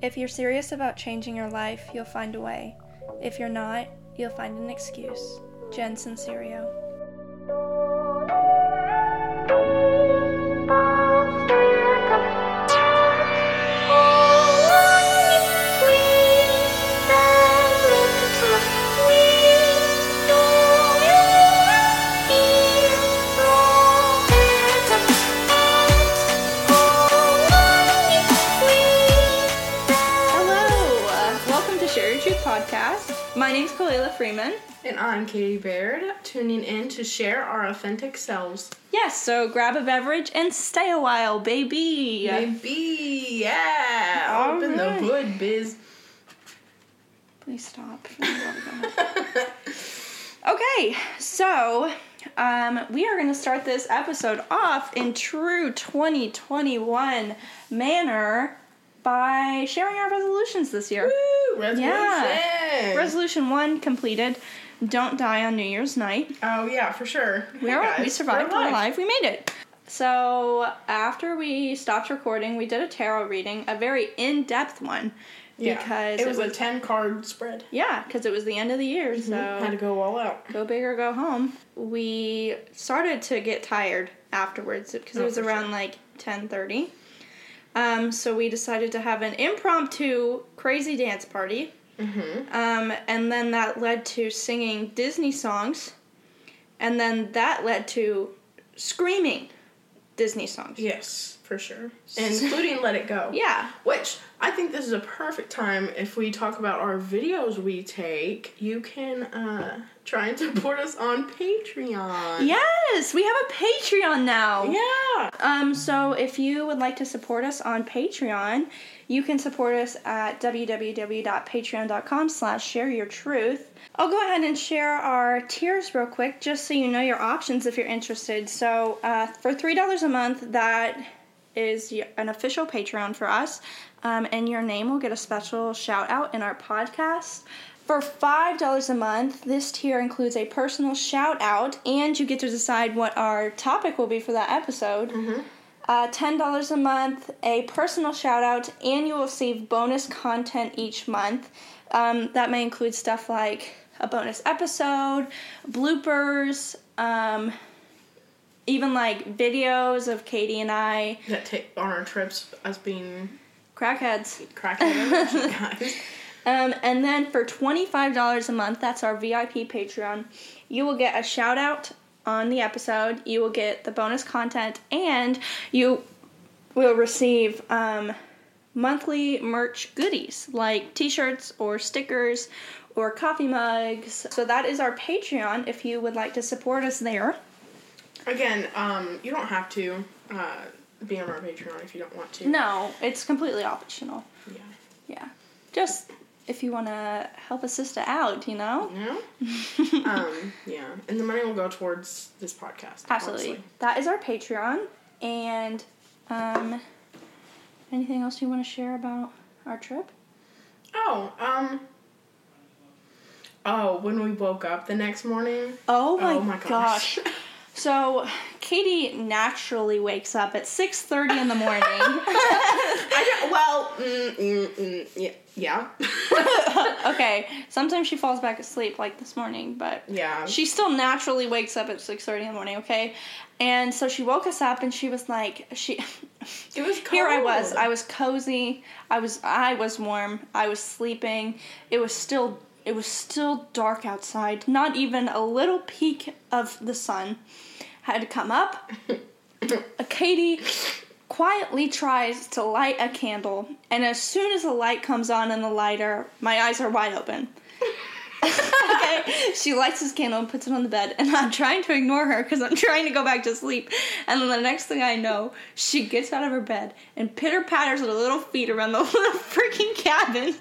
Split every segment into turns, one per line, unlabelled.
If you're serious about changing your life, you'll find a way. If you're not, you'll find an excuse. Jen Sincero. Freeman.
And I'm Katie Baird, tuning in to share our authentic selves.
Yes, so grab a beverage and stay a while, baby.
Maybe, yeah.
All
Open
right.
the hood, biz.
Please stop. okay, so um, we are going to start this episode off in true 2021 manner by sharing our resolutions this year.
Woo, resolution.
Yeah. Resolution one completed. Don't die on New Year's night.
Oh yeah, for sure.
We are we survived.
we're
We're alive. We made it. So after we stopped recording, we did a tarot reading, a very in-depth one,
Yeah.
because
it was, a ten card spread.
yeah, because it was the end of the year. Mm-hmm.
So we had to go all out.
go big or go home. We started to get tired afterwards because it
Oh,
was around
sure.
like ten thirty. Um, so we decided to have an impromptu crazy dance party.
Mm-hmm.
Um, and then that led to singing Disney songs. And then that led to screaming Disney songs.
Yes, for sure. Including Let It Go.
Yeah.
Which I think this is a perfect time if we talk about our videos we take. You can uh, try and support us on Patreon.
Yes, we have a Patreon now.
Yeah.
Um, so if you would like to support us on Patreon, you can support us at www.patreon.com slash share your truth. I'll go ahead and share our tiers real quick just so you know your options if you're interested. So uh, for $3 a month, that is an official Patreon for us, um, and your name will get a special shout out in our podcast. For $5 a month, this tier includes a personal shout out, and you get to decide what our topic will be for that episode. Uh, $10 a month, a personal shout out, and you will receive bonus content each month. Um, that may include stuff like a bonus episode, bloopers, um, even like videos of Katie and I,
That take on our trips as being
crackheads.
Crackheads.
Um, and then for $25 a month, that's our VIP Patreon, you will get a shout out on the episode, you will get the bonus content, and you will receive um, monthly merch goodies like t shirts or stickers or coffee mugs. So that is our Patreon if you would like to support us there.
Again, um, you don't have to uh, be on our Patreon if you don't want to.
No, it's completely optional.
Yeah.
Yeah. Just if you want to help a sister out, you know?
No? um, yeah. And the money will go towards this podcast.
Absolutely.
honestly.
That is our Patreon. And um anything else you want to share about our trip?
Oh, um. Oh, when we woke up the next morning.
Oh my,
Oh my
gosh.
gosh.
So Katie naturally wakes up at 6:30 in the morning.
I don't, well, mm, mm, mm, yeah. Yeah.
okay, sometimes she falls back asleep like this morning, but
yeah.
she still naturally wakes up at 6:30 in the morning, okay? And so she woke us up and she was like she
it was
Here I was. I was cozy. I was I was warm. I was sleeping. It was still it was still dark outside. Not even a little peek of the sun had come up. Katie quietly tries to light a candle, and as soon as the light comes on in the lighter, my eyes are wide open. okay, she lights this candle and puts it on the bed, and I'm trying to ignore her because I'm trying to go back to sleep. And then the next thing I know, she gets out of her bed and pitter patters her little feet around the little freaking cabin.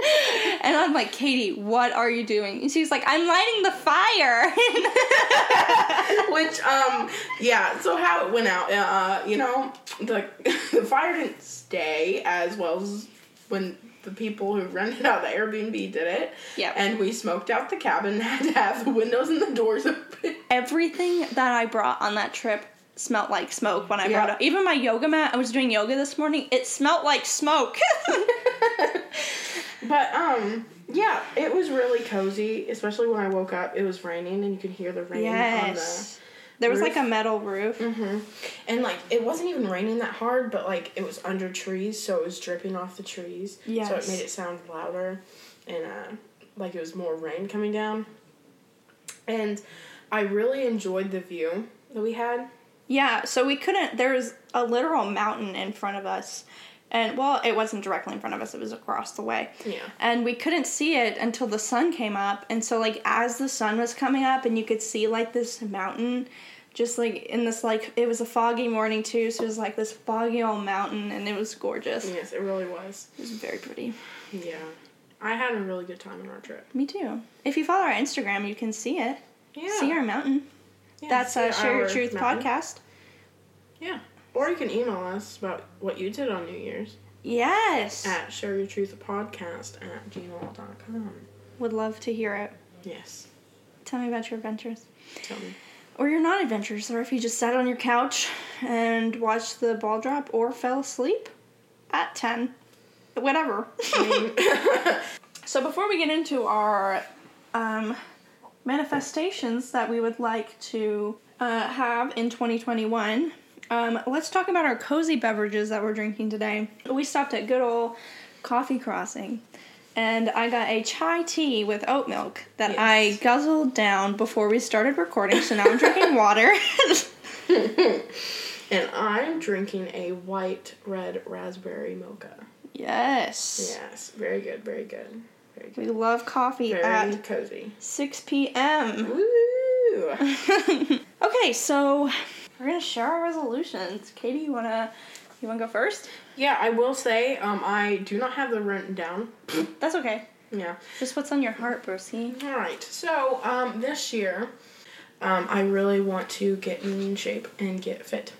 and I'm like, Katie, what are you doing? And she's like, I'm lighting the fire.
Which, um, yeah. So how it went out, uh, you know, the the fire didn't stay as well as when the people who rented out the Airbnb did it.
Yeah.
And we smoked out the cabin, had to have the windows and the doors open.
Everything that I brought on that trip smelled like smoke when I
Yeah.
brought up. Even my yoga mat, I was doing yoga this morning, it smelled like smoke.
but um, yeah, it was really cozy, especially when I woke up. It was raining, and you could hear the rain
Yes. There was like a metal roof.
on the. hmm And like, it wasn't even raining that hard, but like, it was under trees, so it was dripping off the trees. So it made it sound louder, and uh, like it was more rain coming down. And I really enjoyed the view that we had.
Yeah, so we couldn't. There was a literal mountain in front of us, and well, it wasn't directly in front of us. It was across the way.
Yeah.
And we couldn't see it until the sun came up, and so like as the sun was coming up, and you could see like this mountain, just like in this like it was a foggy morning too, so it was like this foggy old mountain, and it was gorgeous.
Yes, it really was.
It was very pretty.
Yeah. I had a really good time on our trip.
Me too. If you follow our Instagram, you can see it.
Yeah.
See our mountain.
Yeah,
That's
see
uh, Share Your Truth
mountain.
podcast.
Yeah. Or you can email us about what you did on New Year's
Yes.
at shareyourtruthpodcast at gmail.com.
Would love to hear it.
Yes.
Tell me about your adventures.
Tell me.
Or your non adventures, or if you just sat on your couch and watched the ball drop or fell asleep at 10. Whatever. so, before we get into our um, manifestations that we would like to uh, have in 2021, um, let's talk about our cozy beverages that we're drinking today. We stopped at good old Coffee Crossing. And I got a chai tea with oat milk that I guzzled down before we started recording. So now I'm drinking water.
and I'm drinking a white red raspberry mocha.
yes.
Yes. Very good. Very good.
We love coffee
Very
at
cozy.
6 p.m.
Woo!
okay, so we're gonna share our resolutions. Katie, you wanna you wanna go first?
yeah, I will say, um, I do not have the written down.
That's okay.
Yeah.
Just what's on your heart, Broski.
All right. So um, this year, um, I really want to get in shape and get fit.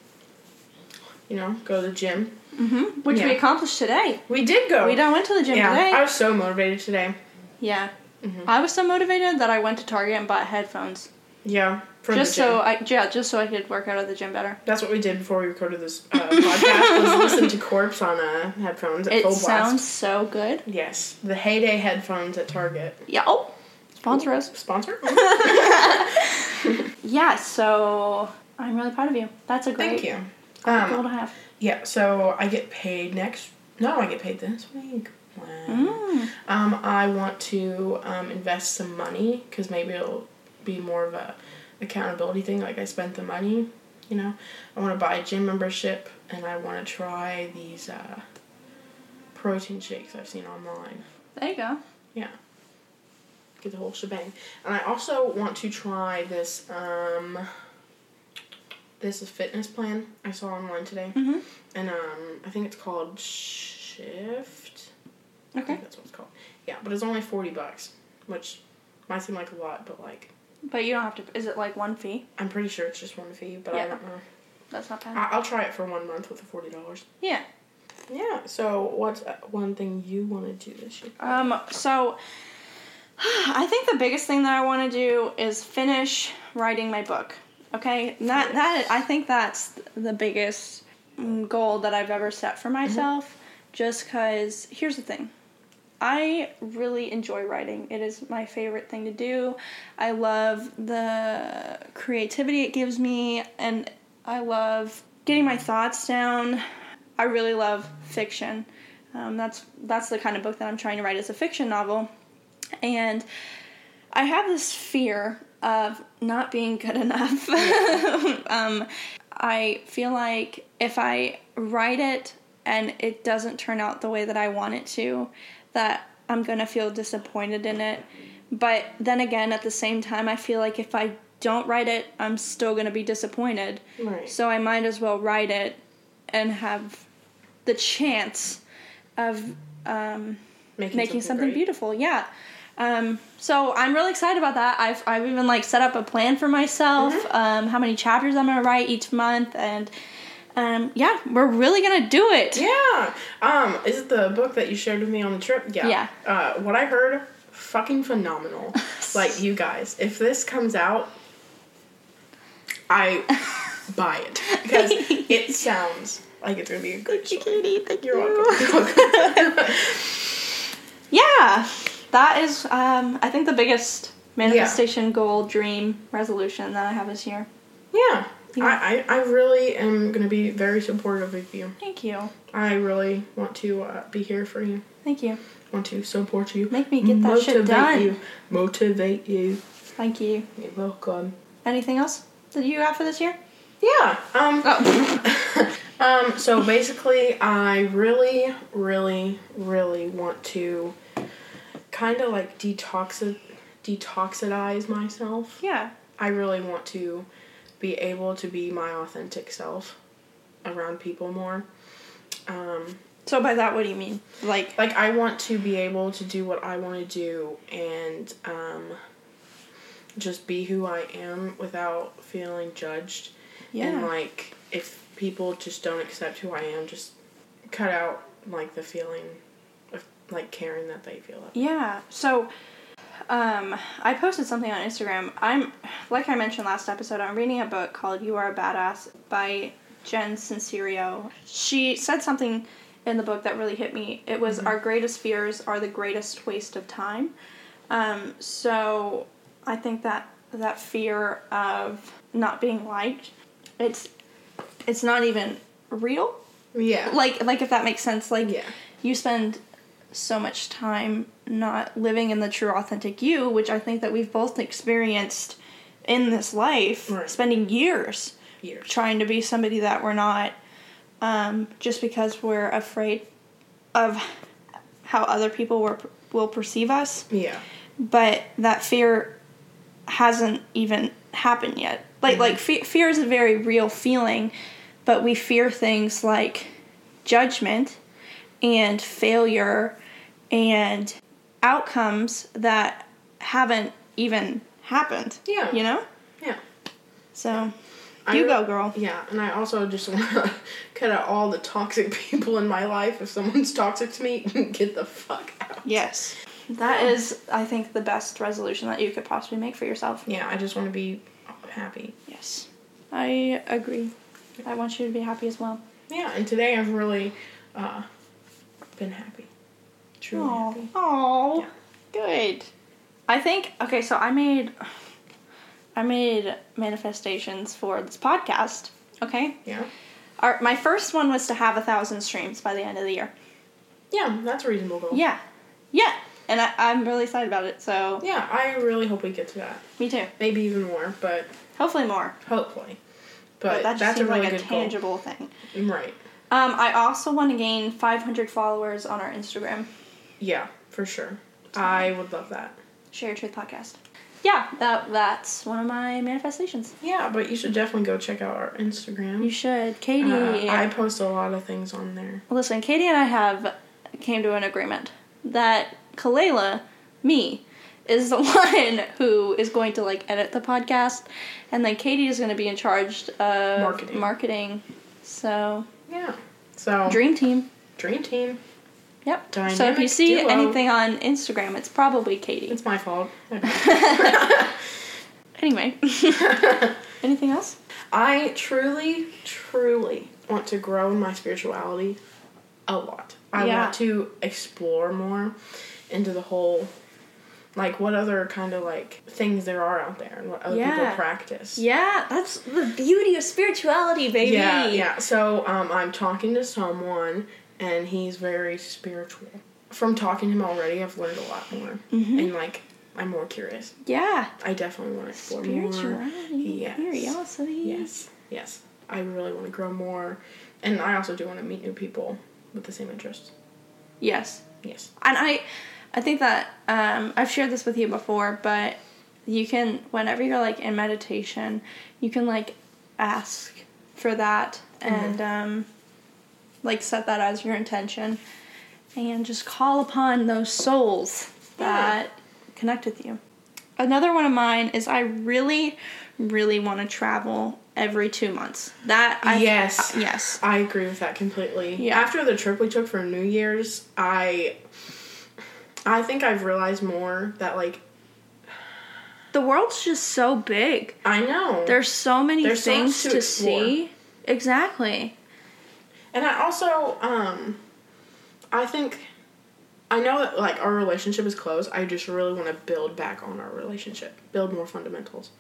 You know, go to the gym.
Mm-hmm. Which we accomplished today.
We did go.
We done went to the gym
yeah,
today.
I was so motivated today.
yeah.
Mhm.
I was so motivated that I went to Target and bought headphones.
Yeah,
just so I yeah, just so I could work out at the gym better.
That's what we did before we recorded this uh, podcast. was listen to Corpse on uh, headphones at
It
full blast.
sounds so good.
Yes, the Heyday headphones at Target.
Yeah. Oh, sponsor us.
Sponsor.
Yeah. So I'm really proud of you. That's a great
Thank you. Um,
to have.
yeah, so I get paid next. No, I get paid this week. Wow.
Mm.
Um, I want to um, invest some money because maybe it'll be more of a accountability thing. Like I spent the money, you know. I want to buy a gym membership and I want to try these uh, protein shakes I've seen online.
There you go.
Yeah. Get the whole shebang. And I also want to try this um this is fitness plan I saw online today.
Mhm.
And um I think it's called Shift. I
Okay.
think that's what it's called. Yeah, but it's only 40 bucks, which might seem like a lot, but like
But you don't have to. Is it like one fee?
I'm pretty sure it's just one fee, but I don't know.
That's not bad.
I- I'll try it for one month with the $40.
yeah.
Yeah, so what's uh, one thing you want to do this year?
Um. So, I think the biggest thing that I want to do is finish writing my book. Okay. That that I think that's the biggest mm, goal that I've ever set for myself. Just because here's the thing. I really enjoy writing. It is my favorite thing to do. I love the creativity it gives me, and I love getting my thoughts down. I really love fiction. Um, that's that's the kind of book that I'm trying to write. as a fiction novel, and I have this fear of not being good enough. um, I feel like if I write it and it doesn't turn out the way that I want it to, that I'm gonna feel disappointed in it. But then again, at the same time, I feel like if I don't write it, I'm still gonna be disappointed.
Right.
So I might as well write it and have the chance of um, making something,
great.
beautiful. Yeah. Um, so I'm really excited about that. I've I've even like set up a plan for myself,
Mm-hmm.
um, how many chapters I'm gonna write each month, and um, yeah, we're really gonna do it.
Yeah. Um, is it the book that you shared with me on the trip? Yeah.
Yeah.
Uh, what I heard, fucking phenomenal. like you guys, if this comes out, I buy it because it sounds like it's gonna be a good story.
Katie, thank
You're
you.
welcome.
yeah, that is, um, I think, the biggest manifestation goal, dream, resolution that I have this year.
Yeah.
Yeah.
I, I, I really am going to be very supportive of you.
Thank you.
I really want to uh, be here for you.
Thank you.
Want to support you.
Make me get that shit done.
You, motivate you.
Thank you.
You're welcome.
Anything else that you have for this year?
Yeah. Um.
Oh.
um. So basically, I really, really, really want to kind of like detoxi- detoxidize myself.
yeah.
I really want to be able to be my authentic self around people more. Um,
So by that, what do you mean? Like,
like I want to be able to do what I want to do and um, just be who I am without feeling judged.
yeah.
And like if people just don't accept who I am, just cut out like the feeling like caring that they feel. That.
Yeah. So, um, I posted something on Instagram. I'm, like I mentioned last episode, I'm reading a book called "You Are a Badass" by Jen Sincero. She said something in the book that really hit me. It was, "Our greatest fears are the greatest waste of time." Um, so, I think that that fear of not being liked, it's, it's not even real.
Yeah.
Like, like if that makes sense. Like,
Yeah.
you spend so much time not living in the true authentic you, which I think that we've both experienced in this life,
Right.
spending years
Years.
trying to be somebody that we're not, um, just because we're afraid of how other people were, will perceive us.
Yeah.
But that fear hasn't even happened yet. Like like fe- fear is a very real feeling, but we fear things like judgment and failure and outcomes that haven't even happened.
Yeah.
You know?
Yeah.
So you
re-
go, girl.
Yeah, and I also just want to cut out all the toxic people in my life. If someone's toxic to me, get the fuck out.
Yes. That is, I think, the best resolution that you could possibly make for yourself.
Yeah, I just want to be happy.
Yes. I agree. I want you to be happy as well.
Yeah, and today I've really uh, been happy. Truly happy.
Oh,
Yeah.
good. I think okay. So I made, I made manifestations for this podcast. Okay,
Yeah.
our my first one was to have a thousand streams by the end of the year.
Yeah, that's a reasonable goal.
Yeah, yeah, and I, I'm really excited about it. So
Yeah, I really hope we get to that.
me too.
Maybe even more, but
Hopefully more.
hopefully.
But,
But,
that just
that's a really
like a
good goal.
tangible thing.
Right.
Um, I also want to gain 500 followers on our Instagram.
Yeah, for sure. I would love that.
Share Your Truth podcast. Yeah, that that's one of my manifestations.
Yeah, but you should definitely go check out our Instagram.
You should, Katie.
Uh, I post a lot of things on there.
Listen, Katie and I have came to an agreement that Kalela, me, is the one who is going to like edit the podcast, and then Katie is going to be in charge of
Marketing.
marketing. So
Yeah. So
dream team.
dream team.
Yep. so if you see
duo.
anything on Instagram, it's probably Katie.
It's my fault.
Anyway, anything else?
I truly, truly want to grow in my spirituality a lot. I
Yeah.
want to explore more into the whole, like what other kind of like things there are out there and what other people practice.
Yeah, that's the beauty of spirituality, baby.
Yeah, yeah. So um, I'm talking to someone, and he's very spiritual. From talking to him already, I've learned a lot more,
Mhm.
and like I'm more curious.
Yeah.
I definitely want to explore more. Yes.
Curiosity.
Yes, yes. I really want to grow more, and I also do want to meet new people with the same interests.
Yes.
Yes.
And I I think that um, I've shared this with you before, but you can whenever you're like in meditation, you can like ask for that and um, like set that as your intention and just call upon those souls that connect with you. Another one of mine is I really, really want to travel every two months. That I
Yes.
uh, yes.
I agree with that completely.
Yeah.
After the trip we took for New Year's, I I think I've realized more that like
The world's just so big.
I know.
There's so many
There's so
things
to
to, see. Exactly.
And I also, um, I think I know that like our relationship is close. I just really want to build back on our relationship, build more fundamentals.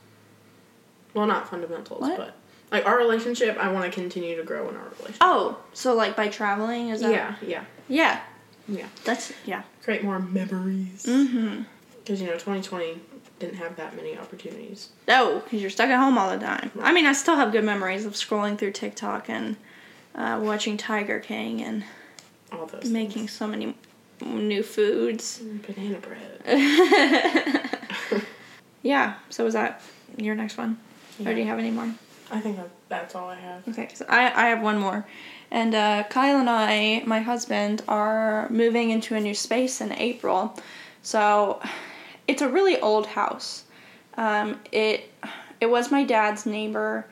Well, not fundamentals,
What?
but like our relationship. I want to continue to grow in our relationship.
Oh, so like by traveling is that?
yeah, yeah,
Yeah.
yeah.
That's yeah.
Create more memories.
Mm-hmm.
Because you know, twenty twenty didn't have that many opportunities.
No, because you're stuck at home all the time. I mean, I still have good memories of scrolling through TikTok and uh, watching Tiger King and
All those
making so many new foods.
banana bread.
Yeah. So was that your next one, or do you have any more?
I think that's all I have.
Okay, so I, I have one more. And uh, Kyle and I, my husband, are moving into a new space in April. So it's a really old house. Um, it it was my dad's neighbor,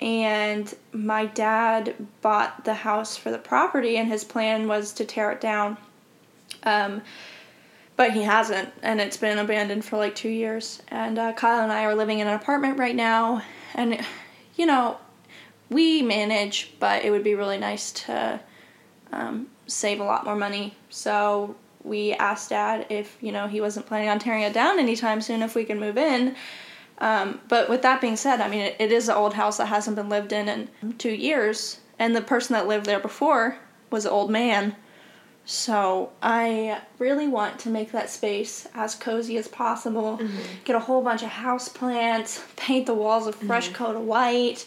and my dad bought the house for the property, and his plan was to tear it down. Um, but he hasn't, and it's been abandoned for like two years. And uh, Kyle and I are living in an apartment right now, and you know, we manage, but it would be really nice to um, save a lot more money. So we asked Dad if you know he wasn't planning on tearing it down anytime soon, if we can move in. Um, but with that being said, I mean it, it is an old house that hasn't been lived in in two years, and the person that lived there before was an old man. So I really want to make that space as cozy as possible. Get a whole bunch of house plants, paint the walls a fresh coat of white,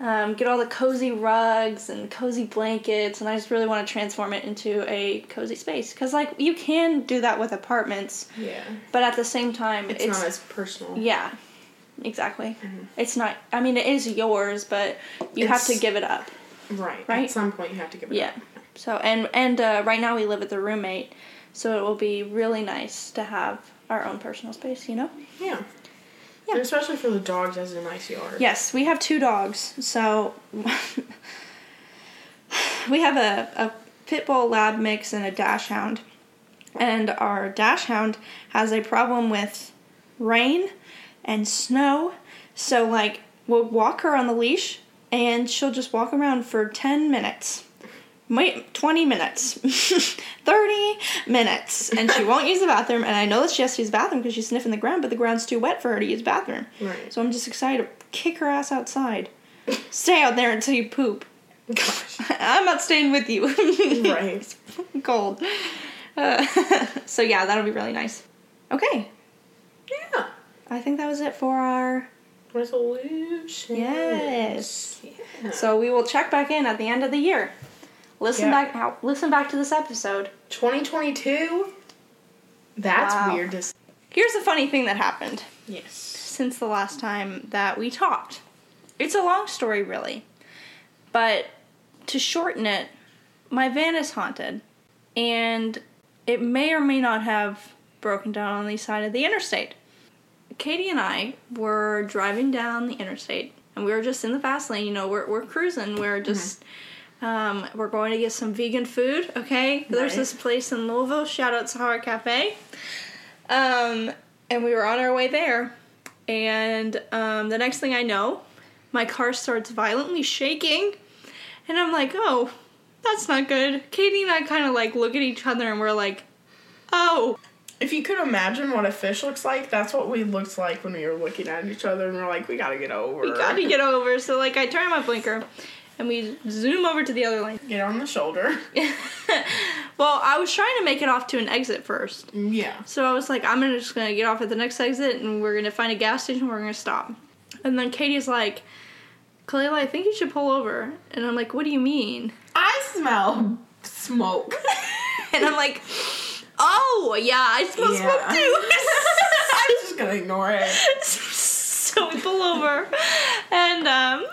um, get all the cozy rugs and cozy blankets, and I just really want to transform it into a cozy space. Cause like you can do that with apartments,
Yeah,
but at the same time,
it's,
it's,
not as personal.
yeah, exactly. It's not. I mean, it is yours, but you have to give it up.
Right.
Right?
At some point, you have to give it
Yeah.
up. Yeah.
So and and uh, right now we live with a roommate, so it will be really nice to have our own personal space. You know.
Yeah.
Yeah.
And especially for the dogs, has a nice yard.
Yes, we have two dogs. So we have a, a pit bull lab mix and a dash hound. And our dash hound has a problem with rain and snow. So like we'll walk her on the leash and she'll just walk around for 10 minutes. Wait, 20 minutes. 30 minutes. And she won't use the bathroom. And I know that she has to use the bathroom because she's sniffing the ground, but the ground's too wet for her to use the bathroom.
Right.
So I'm just excited to kick her ass outside. Stay out there until you poop.
Gosh.
I'm not staying with you.
right.
Cold. Uh, so yeah, that'll be really nice. Okay,
Yeah.
I think that was it for our.
Resolution.
Yes.
Yeah.
So we will check back in at the end of the year. Listen
Yeah.
back. Now, listen back to this episode.
2022. That's
Wow.
weird. To
Here's the funny thing that happened
yes.
since the last time that we talked. It's a long story, really, but to shorten it, my van is haunted, and it may or may not have broken down on the side of the interstate. Katie and I were driving down the interstate, and we were just in the fast lane. You know, we're we're cruising. We're just. Um, we're going to get some vegan food, okay? There's this place in Louisville, shout out Sahara Cafe. Um, and we were on our way there, and um, the next thing I know, my car starts violently shaking, and I'm like, oh, that's not good. Katie and I kind of like look at each other and we're like, oh,
If you could imagine what a fish looks like, that's what we looked like when we were looking at each other and we're like, we gotta get over.
we gotta get over. So like, I turn my blinker, and we zoom over to the other lane.
Get on the shoulder.
well, I was trying to make it off to an exit first.
Yeah.
So I was like, I'm gonna just gonna get off at the next exit and we're gonna find a gas station, we're gonna stop. And then Katie's like, Kalela, I think you should pull over. And I'm like, what do you mean?
I smell smoke.
And I'm like, oh, yeah, I smell
Yeah.
smoke too.
I'm just gonna ignore it.
so we pull over and um,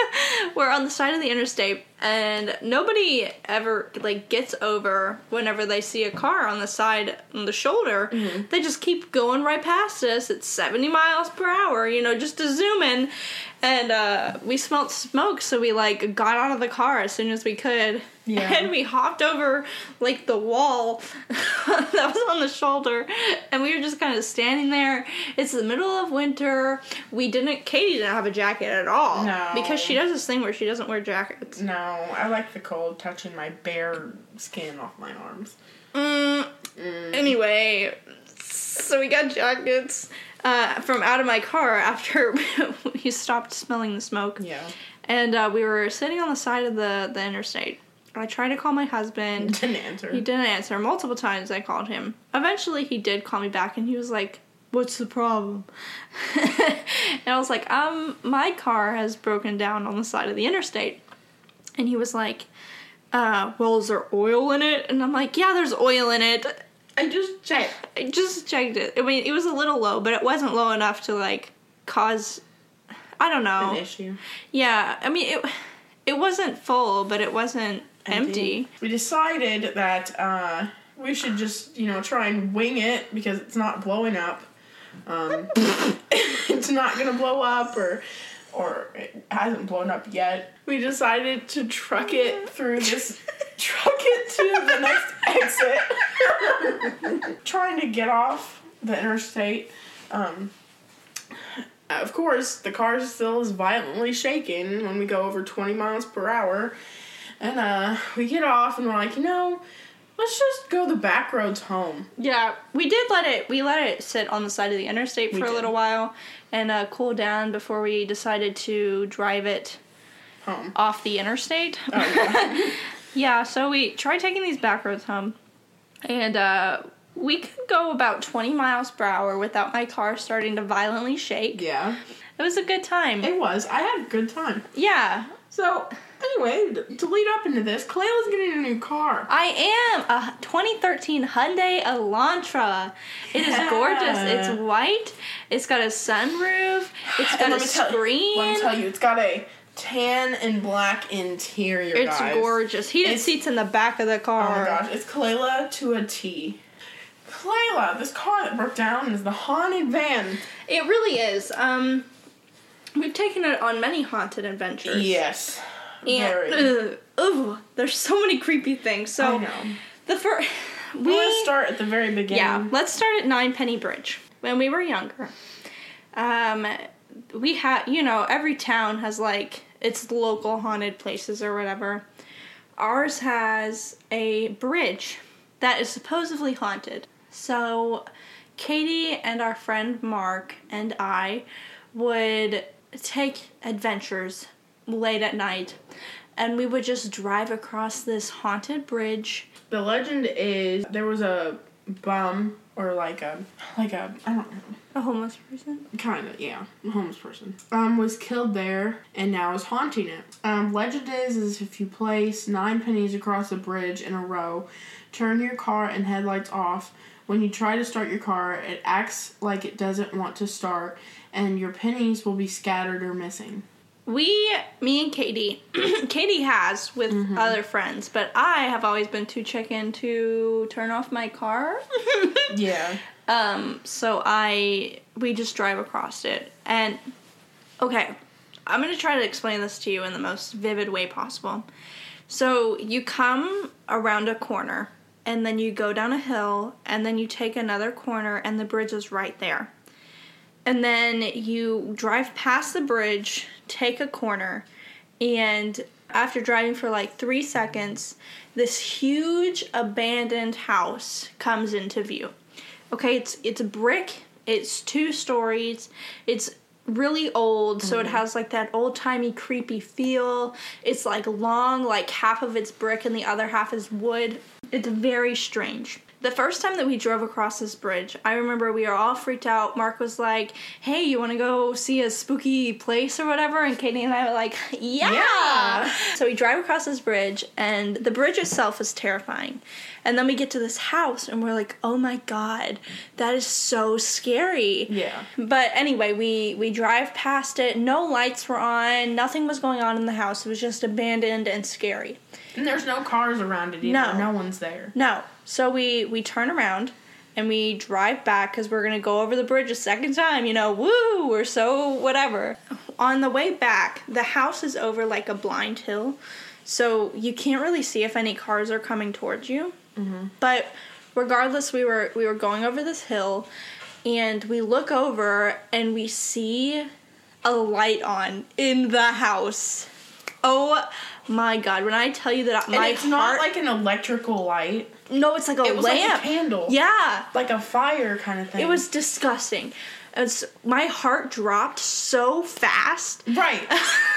we're on the side of the interstate and nobody ever like gets over whenever they see a car on the side on the shoulder. They just keep going right past us at 70 miles per hour you know just to zoom in and uh, we smelled smoke so we like got out of the car as soon as we could.
Yeah.
and we hopped over like the wall that was on the shoulder. And we were just kind of standing there. It's the middle of winter. We didn't katie didn't have a jacket at all
No.
because she does this thing where she doesn't wear jackets.
No, I like the cold touching my bare skin off my arms.
mm, Anyway, so we got jackets uh, from out of my car after we stopped smelling the smoke.
Yeah.
And uh, we were sitting on the side of the, the interstate. I tried to call my husband.
Didn't answer.
He didn't answer. Multiple times I called him. Eventually he did call me back and he was like, What's the problem? and I was like, Um, my car has broken down on the side of the interstate. And he was like, uh, well, is there oil in it? And I'm like, yeah, there's oil in it.
I just checked.
I just checked it. I mean, it was a little low, but it wasn't low enough to like cause. I don't know.
An issue.
Yeah, I mean it. It wasn't full, but it wasn't empty.
We decided that uh, we should just, you know, try and wing it because it's not blowing up. Um, it's not gonna blow up, or or it hasn't blown up yet. We decided to truck it through this, truck it to the next exit. Trying to get off the interstate. Um, of course, the car still is violently shaking when we go over 20 miles per hour. And uh, we get off and we're like, you know, let's just go the back roads home.
Yeah, we did let it. We let it sit on the side of the interstate for
We
a
did.
little while and uh, cool down before we decided to drive it
Home.
off the interstate.
Oh, yeah.
Yeah, so we tried taking these back roads home, and uh, we could go about 20 miles per hour without my car starting to violently shake.
yeah.
It was a good time.
It was. I had a good time.
Yeah,
So, anyway, to lead up into this, Kalela's getting a new car.
I am a 2013 Hyundai Elantra. It is gorgeous. It's white. It's got a sunroof. It's got a
let me tell-
screen.
Let me tell you, it's got a tan and black interior.
it's
guys.
gorgeous. Heated
It's-
seats in the back of the car.
Oh my gosh, it's Kalela to a T. Kalela, this car that broke down is the haunted van.
It really is. Um, we've taken it on many haunted adventures.
Yes.
And ugh, there's so many creepy things. So
I know.
the first
We want to start at the very beginning.
yeah, let's start at Nine Penny Bridge. When we were younger, um, we had you know every town has like its local haunted places or whatever. Ours has a bridge that is supposedly haunted. So Katie and our friend Mark and I would take adventures late at night and we would just drive across this haunted bridge.
The legend is there was a bum or like a like a I don't know
A homeless person?
kind of yeah a homeless person um was killed there and now is haunting it. Um, legend is is if you place nine pennies across a bridge in a row, turn your car and headlights off. When you try to start your car, it acts like it doesn't want to start, and your pennies will be scattered or missing.
We, me and Katie, Katie has with other friends, but I have always been too chicken to turn off my car.
Yeah.
um, so I, we just drive across it. And, okay, I'm gonna try to explain this to you in the most vivid way possible. So you come around a corner, and then you go down a hill, and then you take another corner, and the bridge is right there. And then you drive past the bridge, take a corner, and after driving for like three seconds, this huge abandoned house comes into view. Okay, it's it's a brick, it's two stories, it's really old, so it mm-hmm. has like that old timey creepy feel. It's like long, like half of it's brick and the other half is wood. It's very strange. The first time that we drove across this bridge, I remember we were all freaked out. Mark was like, "Hey, you want to go see a spooky place or whatever?" And Katie and I were like, "Yeah!"
Yeah.
So we drive across this bridge, and the bridge itself is terrifying. And then we get to this house, and we're like, "Oh my god, that is so scary!"
Yeah.
But anyway, we we drive past it. No lights were on. Nothing was going on in the house. It was just abandoned and scary.
And there's no cars around it either.
No.
No one's there.
No. So we we turn around and we drive back because we're gonna go over the bridge a second time. You know, woo! We're so whatever. On the way back, the house is over like a blind hill, so you can't really see if any cars are coming towards you. But regardless, we were we were going over this hill, and we look over and we see a light on in the house. Oh my god! When I tell you that
And
my
it's
heart,
not like an electrical light.
no, it's like a
It was like a candle.
Yeah,
like a fire kind of thing.
it was disgusting. It's my heart dropped so fast.
right. and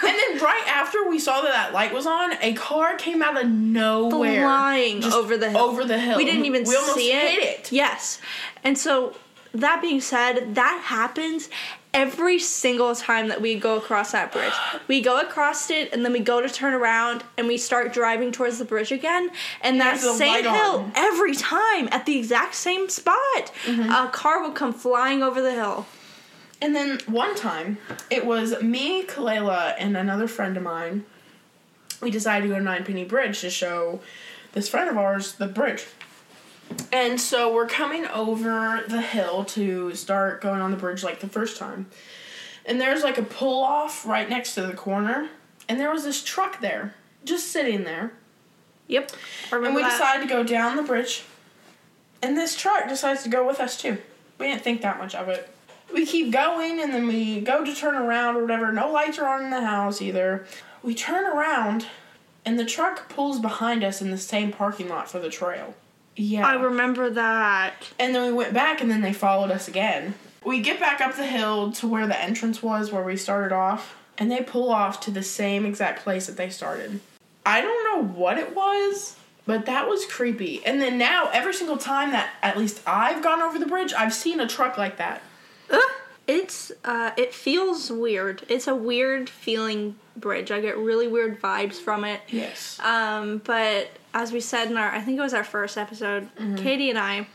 then right after we saw that that light was on, a car came out of nowhere,
flying over the hill.
Over the hill.
We didn't even
we almost
see it.
hit it.
Yes. And so that being said, that happens every single time that we go across that bridge. We go across it and then we go to turn around and we start driving towards the bridge again. And that same hill
on.
every time at the exact same spot,
Mm-hmm.
a car will come flying over the hill.
And then one time, it was me, Kalela, and another friend of mine. We decided to go to Nine Penny Bridge to show this friend of ours the bridge. And so we're coming over the hill to start going on the bridge like the first time. And there's like a pull off right next to the corner. And there was this truck there, just sitting there.
Yep.
And we
that.
decided to go down the bridge. And this truck decides to go with us too. We didn't think that much of it. We keep going and then we go to turn around or whatever. No lights are on in the house either. We turn around and the truck pulls behind us in the same parking lot for the trail. Yeah.
I remember that.
and then we went back and then they followed us again. We get back up the hill to where the entrance was where we started off and they pull off to the same exact place that they started. I don't know what it was, but that was creepy. And then now, every single time that at least I've gone over the bridge, I've seen a truck like that.
Ugh. It's uh it feels weird. It's a weird feeling bridge. I get really weird vibes from it.
Yes.
Um, but as we said in our I think it was our first episode,
Mm-hmm.
Katie and I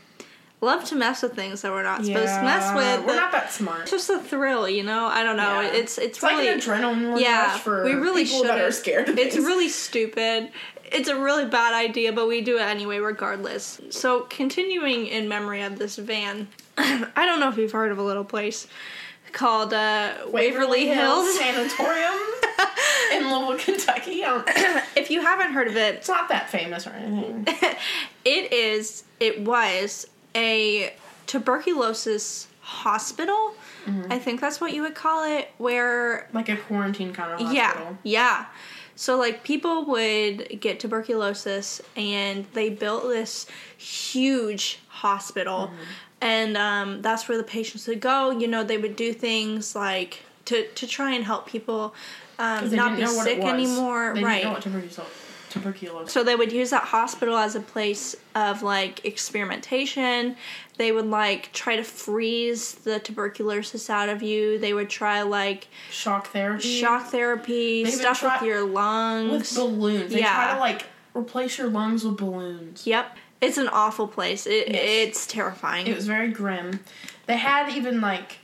love to mess with things that we're not supposed to mess with.
We're not that smart.
It's just a thrill, you know. I don't know.
Yeah.
It's it's,
It's
really
like adrenaline rush
yeah.
for
we really
people that
shouldn't.
are scared of
It's
things.
really stupid. It's a really bad idea, but we do it anyway, regardless. So continuing in memory of this van, I don't know if you've heard of a little place called uh, Waverly, Hills.
Sanatorium in Louisville, Kentucky.
If you haven't heard of it,
it's not that famous or anything.
it is it was a tuberculosis hospital i think that's what you would call it where
Like a quarantine kind of hospital.
yeah yeah so like people would get tuberculosis and they built this huge hospital
Mm-hmm.
and um, that's where the patients would go you know they would do things like to, to try and help people um, not be sick anymore
They
right
didn't know what tuberculosis. tuberculosis.
so they would use that hospital as a place of like experimentation. They would like try to freeze the tuberculosis out of you. They would try like
Shock therapy.
shock therapy,
They
stuff
try-
with your lungs.
with balloons. They
Yeah.
try to like replace your lungs with balloons.
Yep. It's an awful place. It,
Yes.
It's terrifying.
It was very grim. They had even like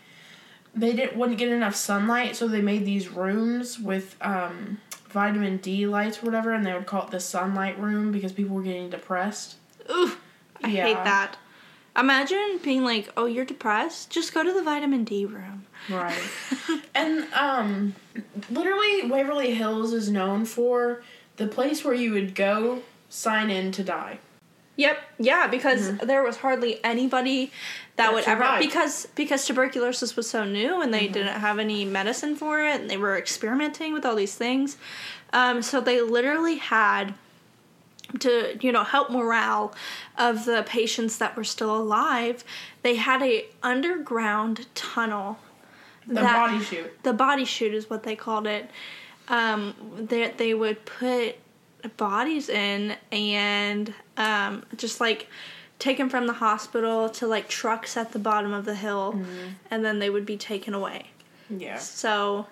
they didn't wouldn't get enough sunlight, so they made these rooms with um, vitamin D lights or whatever, and they would call it the sunlight room because people were getting depressed.
Ooh, I
Yeah.
hate that. Imagine being like, "Oh, you're depressed. Just go to the vitamin D room."
Right. and um literally Waverly Hills is known for the place where you would go sign in to die.
Yep. Yeah, because there was hardly anybody that
Mm-hmm. That
would ever because because tuberculosis was so new and they
Mm-hmm.
didn't have any medicine for it and they were experimenting with all these things. Um, so they literally had to you know help morale of the patients that were still alive. They had a underground tunnel.
The
that-
body chute.
the body chute is what they called it. Um, that they would put bodies in and um, just like take them from the hospital to like trucks at the bottom of the hill,
Mm-hmm.
and then they would be taken away.
Yeah.
So,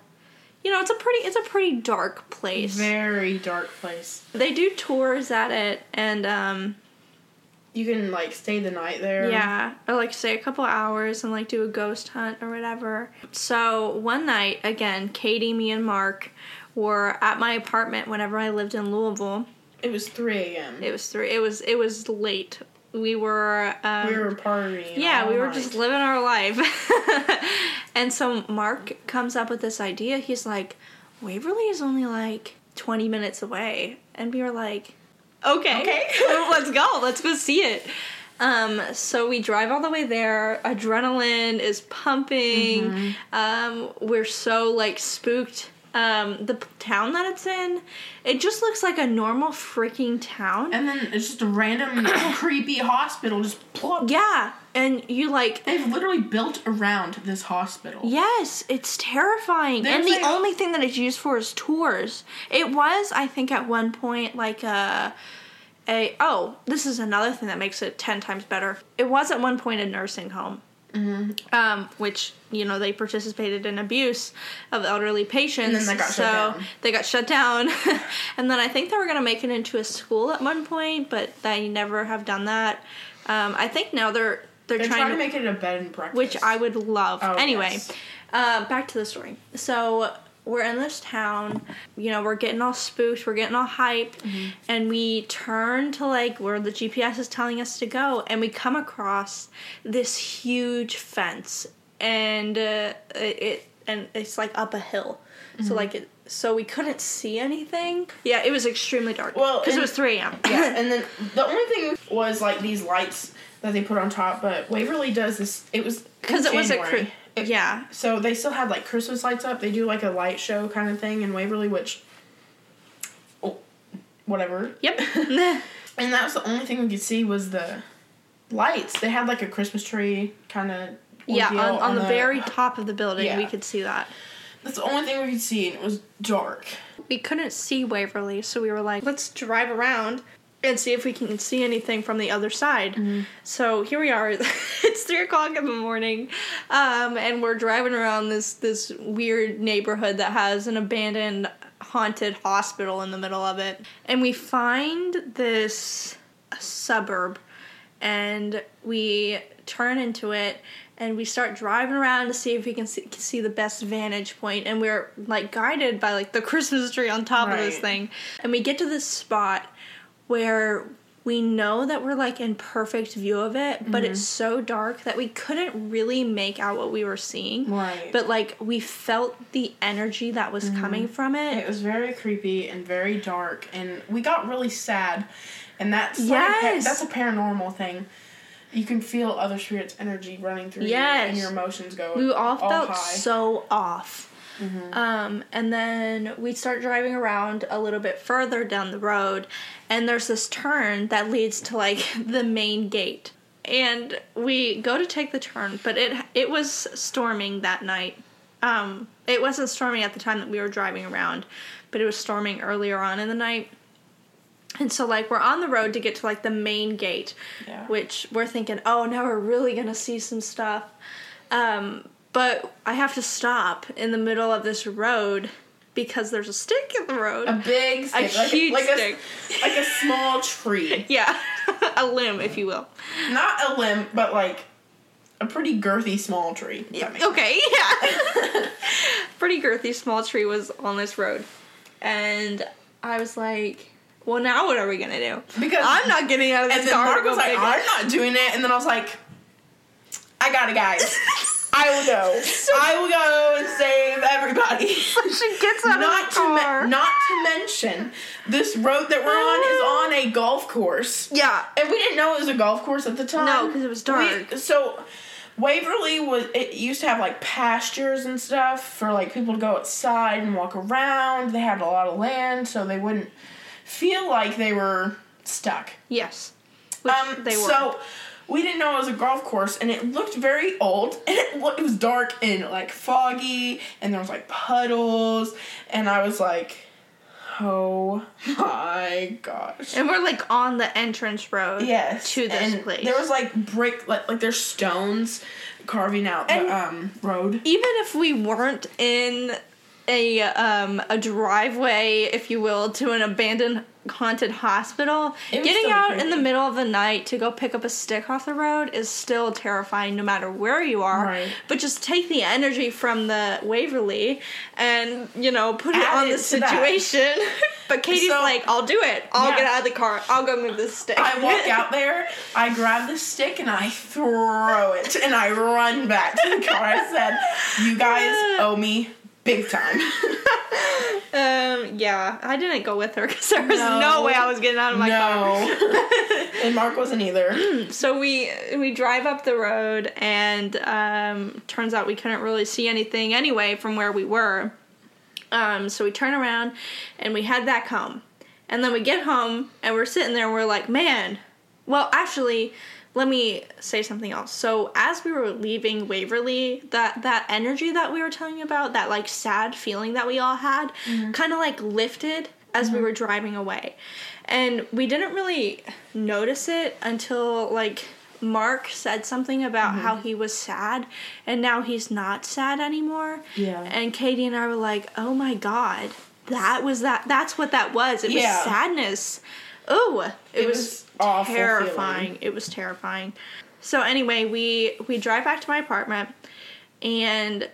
you know, it's a pretty it's a pretty dark place.
Very dark place.
they do tours at it, and um,
You can like stay the night there.
Yeah, or like stay a couple hours and like do a ghost hunt or whatever. So one night, again, Katie, me, and Mark were at my apartment whenever I lived in Louisville.
It was three a.m.
It was three. It was it was late. We were. Um,
we were partying.
yeah, we were just living our life. and so Mark comes up with this idea. He's like, Waverly is only like 20 minutes away. And we were like, okay,
Okay.
let's go. Let's go see it. Um, so we drive all the way there. Adrenaline is pumping.
Mm-hmm.
Um, we're so like spooked um, the town that it's in, it just looks like a normal freaking town.
And then it's just a random creepy hospital just plop.
yeah, and you like
They've literally built around this hospital.
Yes, it's terrifying.
There's
and the
like-
only thing that it's used for is tours. It was, I think, at one point like a a oh, this is another thing that makes it ten times better. It was at one point a nursing home.
Mm-hmm.
Um, which you know they participated in abuse of elderly patients,
And then they got shut
so they got shut down. and then I think they were gonna make it into a school at one point, but they never have done that. Um, I think now they're they're,
They're
trying,
trying to make it a bed and breakfast.
which I would love.
Oh,
anyway,
yes.
uh, back to the story. So we're in this town. You know, we're getting all spooked. We're getting all hyped,
Mm-hmm.
and we turn to like where the GPS is telling us to go, and we come across this huge fence, and uh, it, it and it's like up a hill.
Mm-hmm.
So like it. So we couldn't see anything. Yeah, it was extremely dark.
Well,
because it was three a.m.
yeah, and then the only thing was like these lights that they put on top, but Waverly does this. It was
because it was a
January. It-
yeah.
So they still had like Christmas lights up. They do like a light show kind of thing in Waverly, which, oh, whatever.
Yep.
And that was the only thing we could see was the lights. They had like a Christmas tree kind of.
yeah, on, on, the, very top of the building, we could see that.
That's the only thing we could see, and it was dark.
we couldn't see Waverly, so we were like, let's drive around and see if we can see anything from the other side.
Mm-hmm.
So here we are. it's three o'clock in the morning, um, and we're driving around this this weird neighborhood that has an abandoned haunted hospital in the middle of it, and we find this suburb, and we turn into it. And we start driving around to see if we can see, see the best vantage point, and we're like guided by like the Christmas tree on top of this thing. And we get to this spot where we know that we're like in perfect view of it, but it's
Mm-hmm.
so dark that we couldn't really make out what we were seeing.
Right.
But like we felt the energy that was
Mm-hmm.
coming from it.
It was very creepy and very dark, and we got really sad. And that's like
Yes.
that's a paranormal thing. You can feel other spirits' energy running through
Yes.
you, and your emotions go.
we all felt
high.
So off. Um, and then we start driving around a little bit further down the road, and there's this turn that leads to like the main gate. And we go to take the turn, but it it was storming that night. Um, it wasn't storming at the time that we were driving around, but it was storming earlier on in the night. And so like we're on the road to get to like the main gate,
Yeah.
which we're thinking, oh, now we're really gonna see some stuff. Um, but I have to stop in the middle of this road because there's a stick in the road.
A big
A
stick, like,
huge
like
stick.
A, like a small tree,
yeah, a limb, if you will.
not a limb, but like a pretty girthy small tree. makes
Okay, yeah. Pretty girthy small tree was on this road. And I was like, well, now what are we gonna do?
Because-
I'm not getting out of this
And then
car
Mark
to go
was like, "I'm not doing it," and then I was like, "I got it, guys. I will go. I will go and save everybody."
she gets out
not
of
to
the
me- not to mention this road that we're on is on a golf course.
yeah.
And we didn't know it was a golf course at the time.
No, because it was dark.
We- so Waverly was it used to have like pastures and stuff for like people to go outside and walk around. They had a lot of land, so they wouldn't feel like they were stuck.
Yes. Which
Um,
they were.
so we didn't know it was a golf course, and it looked very old, and it, it was dark and like foggy, and there was like puddles, and I was like, oh my gosh.
and we're like on the entrance road
Yes,
to this
and
place.
There was like brick, like like there's stones carving out
And-
the um road.
even if we weren't in a um a driveway, if you will, to an abandoned haunted hospital, getting out in the middle of the night to go pick up a stick off the road is still terrifying no matter where you are.
Right.
But just take the energy from the Waverly and, you know, put it on
it
the situation. but Katie's
So-
like, I'll do it. I'll
Yeah.
get out of the car. I'll go move this stick.
I walk out there, I grab the stick and I throw it, and I run back to the car. I said, "You guys owe me big time."
Um, yeah, I didn't go with her because there was no.
No.
way I was getting out of my car.
and Mark wasn't either.
So we we drive up the road, and um, turns out we couldn't really see anything anyway from where we were. Um, so we turn around and we head back home. And then we get home and we're sitting there and we're like, man, well, actually, let me say something else. So as we were leaving Waverly, that that energy that we were telling you about, that like sad feeling that we all had, mm-hmm. kind of like lifted as we mm-hmm. were driving away. And we didn't really notice it until like Mark said something about mm-hmm. how he was sad and now he's not sad anymore.
Yeah.
And Katie and I were like, "Oh my god, that was that that's what that was. It
Yeah.
was sadness." Oh, it,
It
was,
was awful
terrifying. It was terrifying. So anyway, we we drive back to my apartment and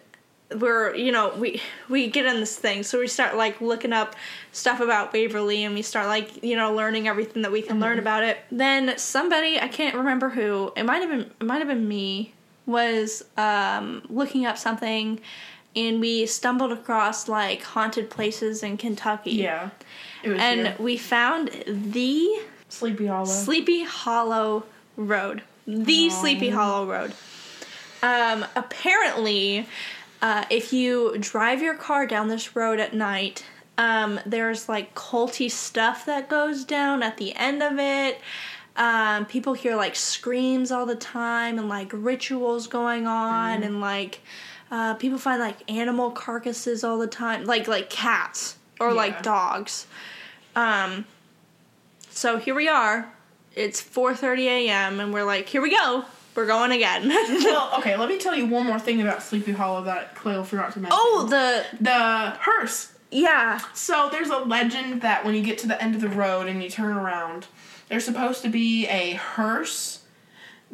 we're you know we we get in this thing so we start like looking up stuff about waverly and we start like you know learning everything that we can learn about it then somebody i can't remember who it might have been it might have been me was um looking up something and we stumbled across like haunted places in kentucky
Yeah.
And
here.
we found the
Sleepy Hollow.
Sleepy Hollow Road. The Sleepy Hollow Road. Um, apparently, uh, if you drive your car down this road at night, um, there's like culty stuff that goes down at the end of it. Um, people hear like screams all the time and like rituals going on and like uh, people find like animal carcasses all the time, like like cats or
Yeah.
like dogs. Um, so here we are. It's 4:30 a.m. and we're like, here we go. We're going again.
well, okay, let me tell you one more thing about Sleepy Hollow that Cleo forgot to mention.
oh, the
the hearse.
yeah.
So there's a legend that when you get to the end of the road and you turn around, there's supposed to be a hearse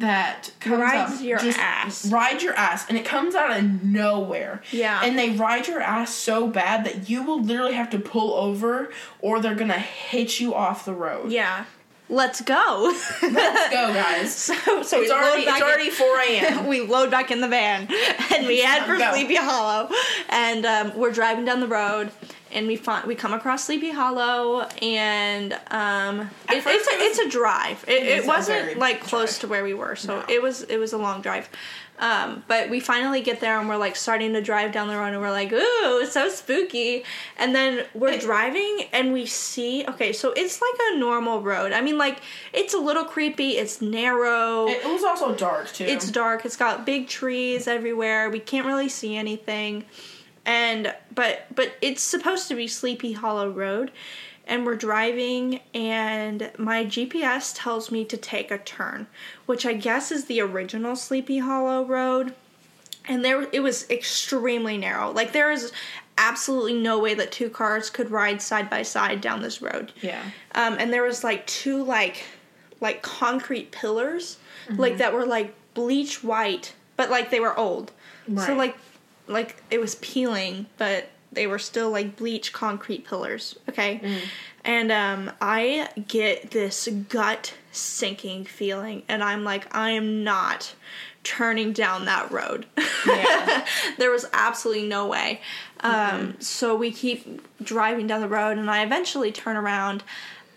that comes
Rides
up,
your
just
ass.
rides your ass, and it comes out of nowhere.
Yeah.
and they ride your ass so bad that you will literally have to pull over, or they're gonna hit you off the road.
Yeah. Let's go.
Let's go, guys.
so so
It's already it's already four a.m.
we load back in the van and we head for
Go.
Sleepy Hollow and um, we're driving down the road and we find we come across Sleepy Hollow and um, it, it's a, it's a drive. It,
It
wasn't like close
drive.
to where we were, so
No.
it was it was a long drive. Um, but we finally get there and we're like starting to drive down the road and we're like, ooh, it's so spooky. And then we're driving and we see okay, so it's like a normal road. I mean, like it's a little creepy. It's narrow.
It was also dark too.
It's dark. It's got big trees everywhere. We can't really see anything. And but but it's supposed to be Sleepy Hollow Road and we're driving and my GPS tells me to take a turn, which I guess is the original Sleepy Hollow Road. And there it was extremely narrow. Like there is absolutely no way that two cars could ride side by side down this road
yeah.
um, and there was like two like like concrete pillars
Mm-hmm.
like that were like bleach white but like they were old
Right.
so like like it was peeling but they were still like bleach concrete pillars okay
Mm.
and um i get this gut sinking feeling and i'm like i am not turning down that road
Yeah.
there was absolutely no way. Um, So we keep driving down the road, and I eventually turn around,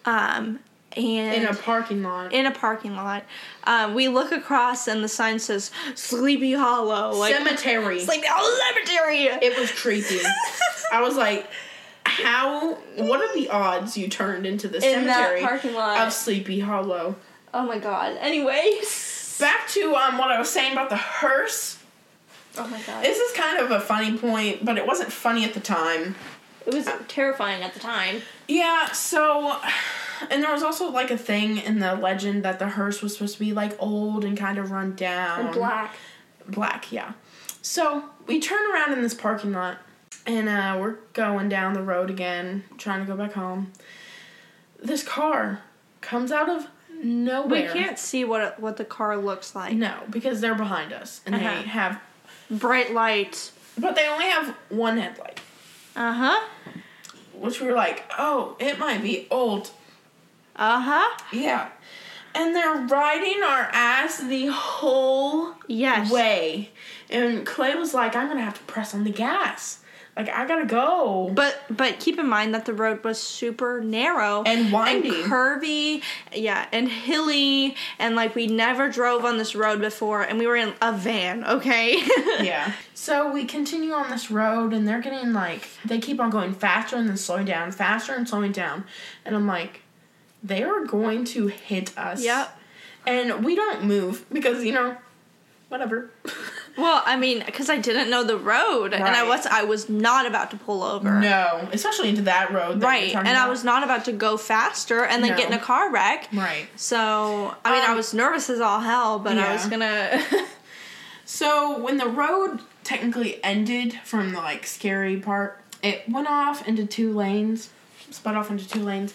um, and
In a parking lot.
in a parking lot, um, we look across, and the sign says "Sleepy Hollow," like
Cemetery.
Sleepy Hollow Cemetery.
It was creepy. I was like, how? What are the odds you turned into the
In that
cemetery
parking lot.
of Sleepy Hollow?
oh my god. Anyways.
Back to um what I was saying about the hearse.
Oh my god.
This is kind of a funny point, but it wasn't funny at the time.
It was terrifying at the time.
Yeah, so and there was also like a thing in the legend that the hearse was supposed to be like old and kind of run down.
Black.
Black, yeah. So we turn around in this parking lot and uh, we're going down the road again, trying to go back home. This car comes out of nowhere.
We can't see what it, what the car looks like.
No, because they're behind us and
Uh-huh.
they have,
Bright lights.
but they only have one headlight,
Uh huh.
which we were like, oh, it might be old.
Uh huh.
Yeah. And they're riding our ass the whole
Yes.
way. And Clay was like, I'm gonna have to press on the gas. Like I gotta go.
But but keep in mind that the road was super narrow
And windy.
and curvy, yeah, and hilly, and like we never drove on this road before, and we were in a van, okay?
yeah. So we continue on this road, and they're getting like they keep on going faster and then slowing down, faster and slowing down, and I'm like, they are going to hit us.
Yep.
And we don't move because you know, whatever.
Well, I mean, because I didn't know the road, and I was I was not about to pull over.
no, especially into that road. That
Right, and I was not about to go faster and then get in a car wreck.
right.
So I mean, I
Um,
was nervous as all hell, but I was gonna.
So when the road technically ended from the like scary part, it went off into two lanes, split off into two lanes,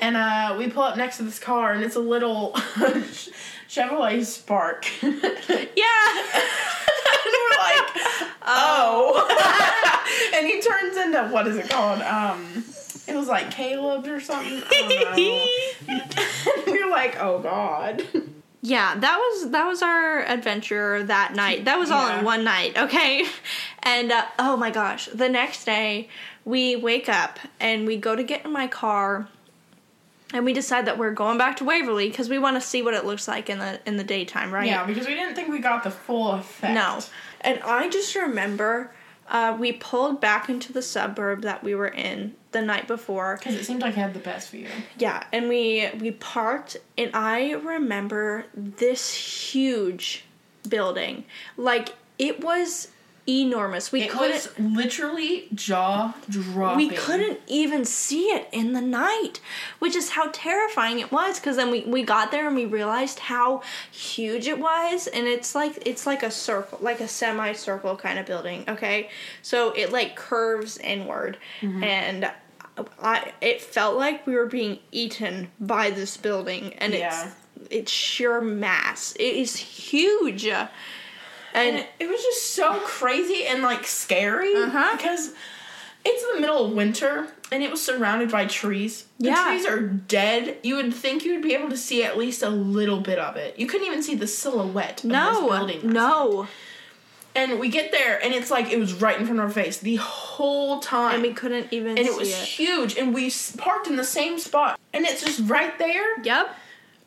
and uh, we pull up next to this car, and it's a little Chevrolet Spark.
yeah.
and we're like, oh, and he turns into what is it called? Um, it was like Caleb or something. I don't know. we were like, oh god.
Yeah, that was that was our adventure that night. That was all
Yeah.
in one night, okay? And uh, oh my gosh, the next day we wake up and we go to get in my car and we decide that we're going back to Waverly because we want to see what it looks like in the in the daytime, right?
Yeah, because we didn't think we got the full effect.
No. And I just remember uh, we pulled back into the suburb that we were in the night before.
Because it seemed like it had the best view.
Yeah, and we we parked and I remember this huge building. Like it was enormous. We
It
couldn't
was literally jaw dropping.
we couldn't even see it in the night, which is how terrifying it was. Because then we, we got there and we realized how huge it was, and it's like it's like a circle, like a semicircle kind of building. Okay, so it like curves inward,
Mm-hmm.
and I it felt like we were being eaten by this building, and
Yeah.
it's it's sheer mass. It is huge, and,
And it, it was just so crazy and like scary
Uh-huh.
because it's the middle of winter and it was surrounded by trees. The
Yeah.
trees are dead. You would think you would be able to see at least a little bit of it. You couldn't even see the silhouette of this
no,
building.
no,
And we get there and it's like it was right in front of our face the whole time.
and we couldn't even
and
see
it was
it.
huge and we parked in the same spot and it's just right there.
Yep.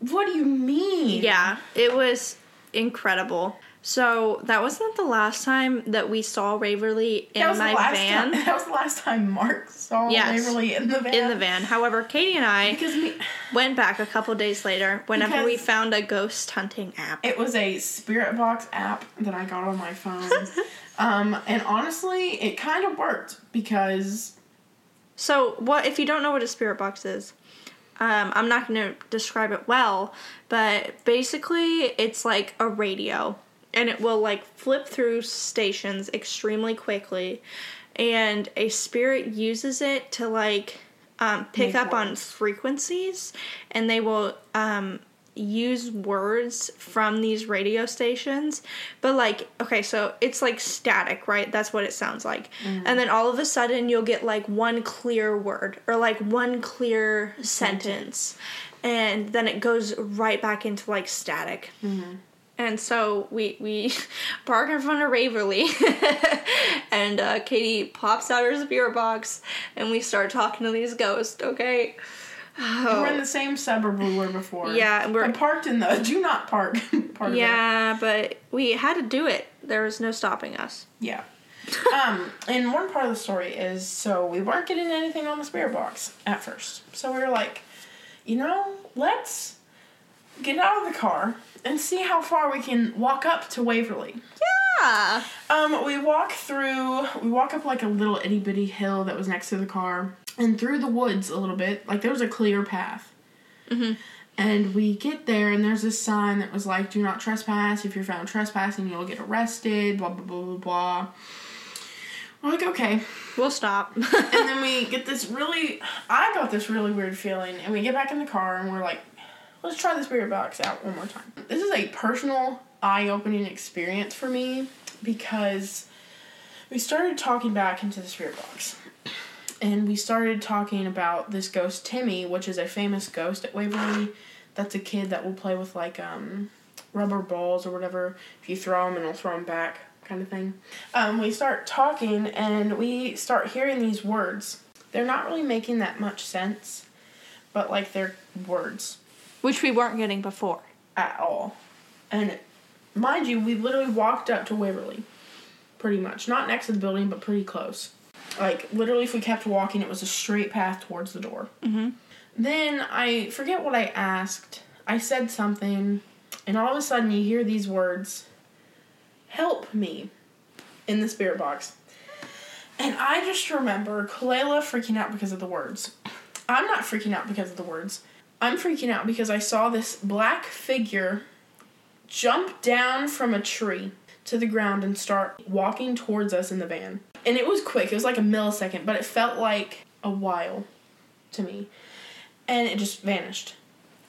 What do you mean?
Yeah, it was incredible. So that wasn't the last time that we saw Waverly in my van.
Time, that was the last time Mark saw
Yes.
Waverly in the van.
In the van. However, Katie and I
Because me,
went back a couple days later whenever we found a ghost hunting app.
it was a Spirit Box app that I got on my phone. um, and honestly, it kind of worked because
So, what if you don't know what a spirit box is? Um, I'm not going to describe it well, but basically, it's like a radio, and it will like flip through stations extremely quickly, and a spirit uses it to like um, pick
Make
up on frequencies, and they will um, use words from these radio stations. But like, okay, so it's like static, right? That's what it sounds like. And then all of a sudden, you'll get like one clear word or like one clear sentence, and then it goes right back into like static. And so we we park in front of Waverly, and uh, Katie pops out her spirit box, and we start talking to these ghosts. Okay.
we're in the same suburb we were before.
Yeah, and we're-
parked in the do not park part of.
Yeah, but we had to do it. There was no stopping us.
Yeah. um, and one part of the story is so we weren't getting anything on the spirit box at first. So we were like, you know, let's get out of the car and see how far we can walk up to Waverly.
Yeah.
Um, we walk through, we walk up like a little itty bitty hill that was next to the car and through the woods a little bit. Like there was a clear path.
Mhm.
And we get there and there's this sign that was like, do not trespass. If you're found trespassing, you'll get arrested, blah, blah, blah, blah, blah. We're like, okay.
We'll stop.
And then we get this really, I got this really weird feeling. And we get back in the car and we're like, let's try the spirit box out one more time. This is a personal, eye opening experience for me because we started talking back into the spirit box. And we started talking about this ghost Timmy, which is a famous ghost at Waverly. That's a kid that will play with like um, rubber balls or whatever. If you throw them and it'll throw them back. kind of thing. Um, we start talking and we start hearing these words. They're not really making that much sense, but like they're words
Which we weren't getting before.
at all. And mind you, we literally walked up to Waverly. Pretty much. Not next to the building, but pretty close. Like, literally, if we kept walking, it was a straight path towards the door.
Mm-hmm.
Then I forget what I asked. I said something, and all of a sudden you hear these words Help me in the spirit box. And I just remember Kalela freaking out because of the words. I'm not freaking out because of the words. I'm freaking out because I saw this black figure jump down from a tree to the ground and start walking towards us in the van. And it was quick, it was like a millisecond, but it felt like a while to me. And it just vanished.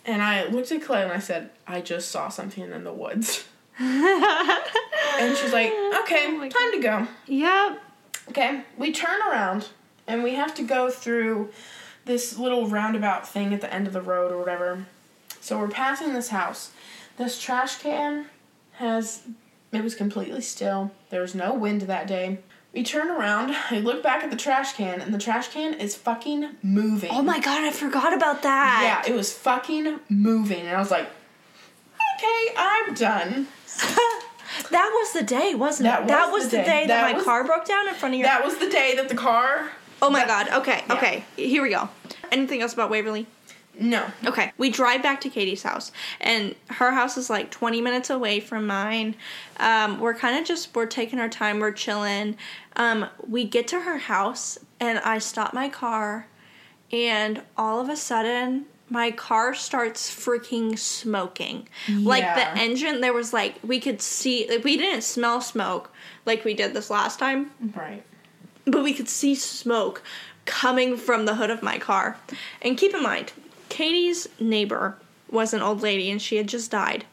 And I looked at Clay and I said, I just saw something in the woods. and she's like, oh okay,
Oh
time to go.
Yep.
Okay, we turn around and we have to go through this little roundabout thing at the end of the road or whatever. So we're passing this house. This trash can has it was completely still. There was no wind that day. We turn around, I look back at the trash can, and the trash can is fucking moving.
Oh my god, I forgot about that.
Yeah, it was fucking moving, and I was like, okay, I'm done.
that was the day, wasn't
That
it? that
was
was
the
the
day.
day that,
That
my car broke down in front of your.
That was the day that the car.
Oh my
that-
god. Okay.
Yeah.
Okay. Here we go. Anything else about Waverly?
No.
Okay, we drive back to Katie's house, and her house is like 20 minutes away from mine. Um, we're kind of just we're taking our time, we're chilling. Um, we get to her house, and I stop my car, and all of a sudden, my car starts freaking smoking. Like the engine, there was like we could see, like we didn't smell smoke like we did this last time
Right.
But we could see smoke coming from the hood of my car. And keep in mind, Katie's neighbor was an old lady and she had just died.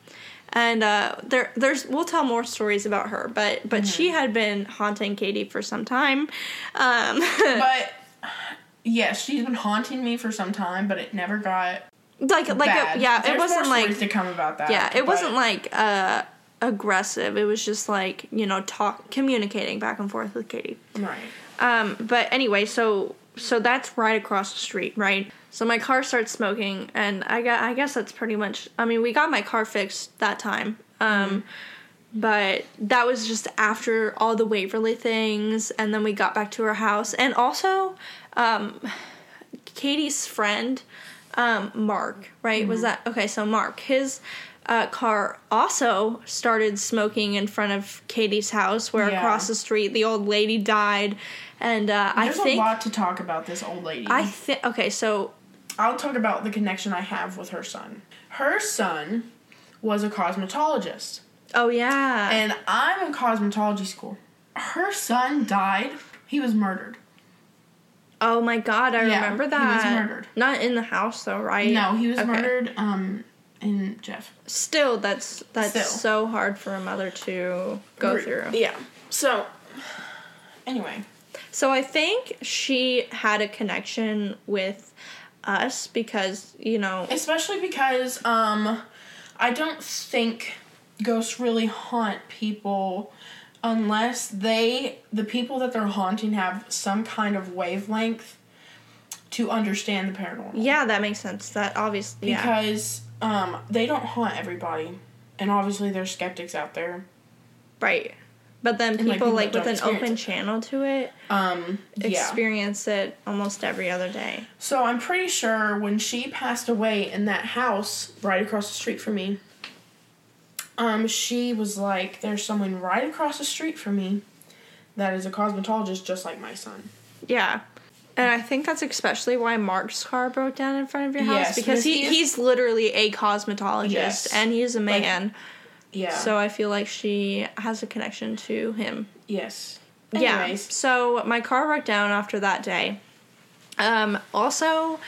And uh, there, there's we'll tell more stories about her, but but she had been haunting Katie for some time. Um,
But yes, she's been haunting me for some time, but it never got
like like it, yeah,
There's
it wasn't
more
like
stories to come about that.
yeah, it
but-
wasn't like uh, aggressive. It was just like you know talk communicating back and forth with Katie.
right.
Um, but anyway, so so that's right across the street, right? So my car starts smoking, and I got I guess that's pretty much. I mean, we got my car fixed that time, um, but that was just after all the Waverly things, and then we got back to her house, and also, um, Katie's friend, um, Mark, right? Was that okay? So Mark, his. Uh, car also started smoking in front of Katie's house, where
Yeah.
across the street the old lady died, and uh, I
There's
think
a lot to talk about this old lady.
I think okay. So
I'll talk about the connection I have with her son. Her son was a cosmetologist,
oh yeah,
and I'm in cosmetology school. Her son died. He was murdered.
oh my god, I
Yeah,
remember that.
he was murdered.
Not in the house though, right?
No, he was
Okay.
murdered. Um, in Jeff.
Still, that's that's
Still.
so hard for a mother to go
Re-
through.
Yeah. So, anyway,
So I think she had a connection with us because you know
especially because um, I don't think ghosts really haunt people unless they, the people that they're haunting, have some kind of wavelength to understand the paranormal.
yeah, that makes sense. That obviously.
Because um, they don't haunt everybody, and obviously there's skeptics out there.
Right. But then
And, like,
people
people
like with an open
experience
channel to it
Um, yeah.
experience it almost every other day.
So I'm pretty sure when she passed away in that house right across the street from me, um, she was like, "There's someone right across the street from me that is a cosmetologist, just like my son."
Yeah. And I think that's especially why Mark's car broke down in front of your house
Yes,
because he,
he is-
he's literally a cosmetologist
Yes.
and he's a
Like,
man.
Yeah.
So I feel like she has a connection to him.
yes.
Yeah. So my car broke down after that day. Um, also,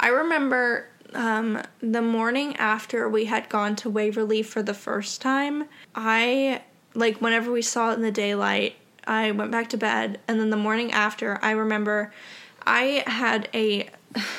I remember um, the morning after we had gone to Waverly for the first time, I, like, whenever we saw it in the daylight, I went back to bed. And then the morning after, I remember I had a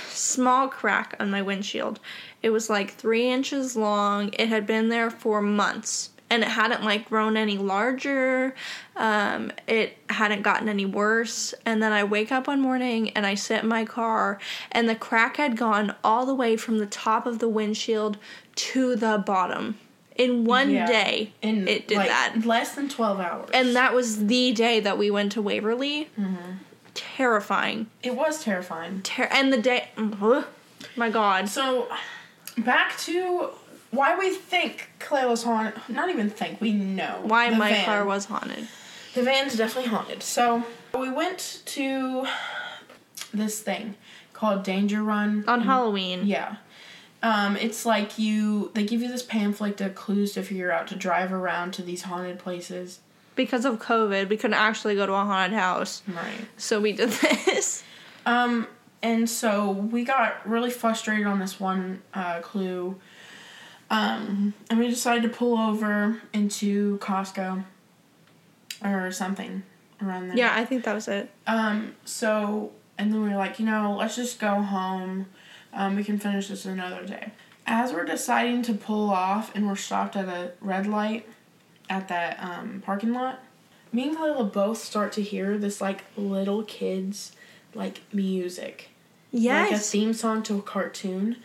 small crack on my windshield. It was like three inches long. It had been there for months. and it hadn't like grown any larger. Um, it hadn't gotten any worse. And then I wake up one morning and I sit in my car, and the crack had gone all the way from the top of the windshield to the bottom. In one
Yeah.
day,
In
it did
like,
that.
less than twelve hours.
And that was the day that we went to Waverly.
Mm-hmm.
Terrifying.
it was terrifying.
Ter- and the day, ugh, my God.
So, back to why we think Kalela's haunted. Not even think, we know.
Why my
van.
car was haunted.
The van's definitely haunted. So, we went to this thing called Danger Run.
On Halloween.
Yeah. Um, it's like you, they give you this pamphlet of clues to figure out to drive around to these haunted places.
Because of COVID, we couldn't actually go to a haunted house.
Right.
So we did this.
Um, and so we got really frustrated on this one uh, clue. Um, and we decided to pull over into Costco or something around there.
Yeah, I think that was it.
Um, so, and then we were like, you know, let's just go home. Um, we can finish this another day. As we're deciding to pull off and we're stopped at a red light at that um, parking lot, me and Kayla both start to hear this like little kids like music. Like a theme song to a cartoon.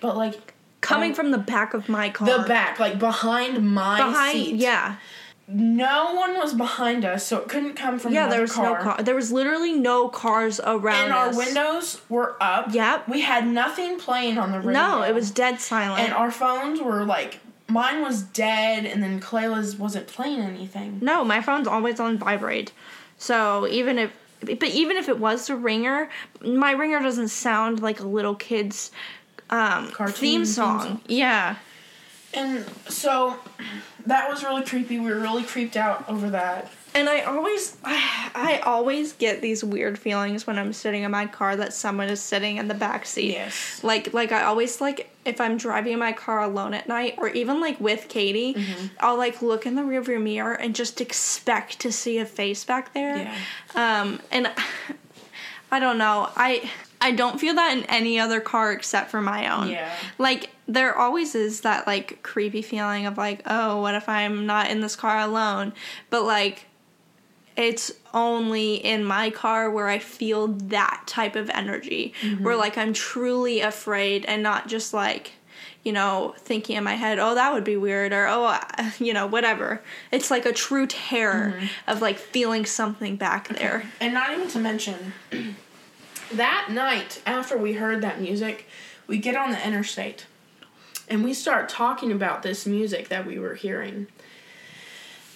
But like
Coming
um,
from the back of my car.
the back, like behind my
Behind,
seat.
yeah.
No one was behind us, so it couldn't come from
Yeah, there was
car.
no car. There was literally no cars around
and our windows were up.
Yep.
We had nothing playing on the radio.
No, it was dead silent.
And our phones were like mine was dead, and then Kalela's wasn't playing anything.
no, my phone's always on vibrate. So even if, but even if it was a ringer, my ringer doesn't sound like a little kid's um,
Cartoon
theme
theme
song.
song.
Yeah.
And so that was really creepy. We were really creeped out over that.
And I always, I always get these weird feelings when I'm sitting in my car that someone is sitting in the back seat.
Yes.
Like, like I always like if I'm driving my car alone at night, or even like with Katie, I'll like look in the rearview mirror and just expect to see a face back there.
Yeah.
Um, and I don't know. I I don't feel that in any other car except for my own.
Yeah.
Like there always is that like creepy feeling of like, oh, what if I'm not in this car alone? But like it's only in my car where I feel that type of energy. Mm-hmm. Where like I'm truly afraid and not just like you know, thinking in my head, oh, that would be weird, or oh, I- you know, whatever. It's like a true terror mm-hmm. of like feeling something back there.
And not even to mention, that night after we heard that music, we get on the interstate and we start talking about this music that we were hearing.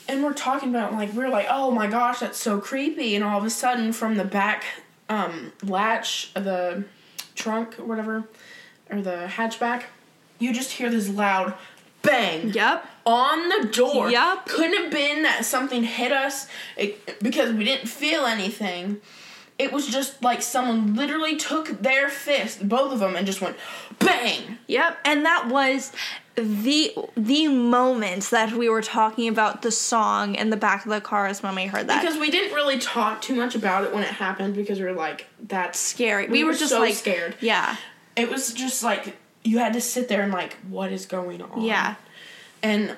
And we're talking about like we're like, oh my gosh, that's so creepy. And all of a sudden, from the back um, latch of the trunk or whatever, or the hatchback, you just hear this loud bang
Yep.
on the door.
yep
Couldn't have been that something hit us it, because we didn't feel anything. It was just like someone literally took their fist, both of them, and just went bang.
Yep, and that was the the moment that we were talking about the song in the back of the cars when we heard that.
Because we didn't really talk too much about it when it happened because we were like, that's
scary.
We,
We,
were,
were just
so
like
scared.
Yeah.
It was just like you had to sit there and like, what is going on?
Yeah.
And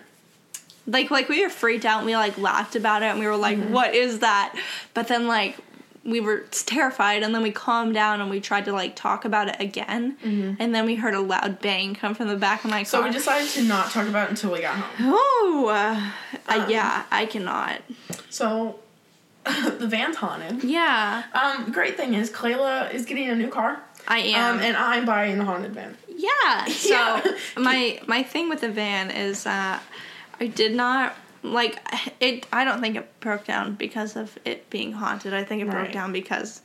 Like like we were freaked out and we like laughed about it and we were like,
Mm-hmm.
"What is that?" But then like we were terrified and then we calmed down and we tried to like talk about it again and then we heard a loud bang come from the back of my car.
Mm-hmm. so we decided to not talk about it until we got home.
Oh, uh, uh,
Um,
yeah, I cannot.
So the van's haunted.
Yeah,
Um, great thing is Kalela is getting a new car.
I am.
Um, and I'm buying the haunted van.
Yeah. So
Yeah.
my my thing with the van is that I did not like it. I don't think it broke down because of it being haunted. I think it broke
Right.
down because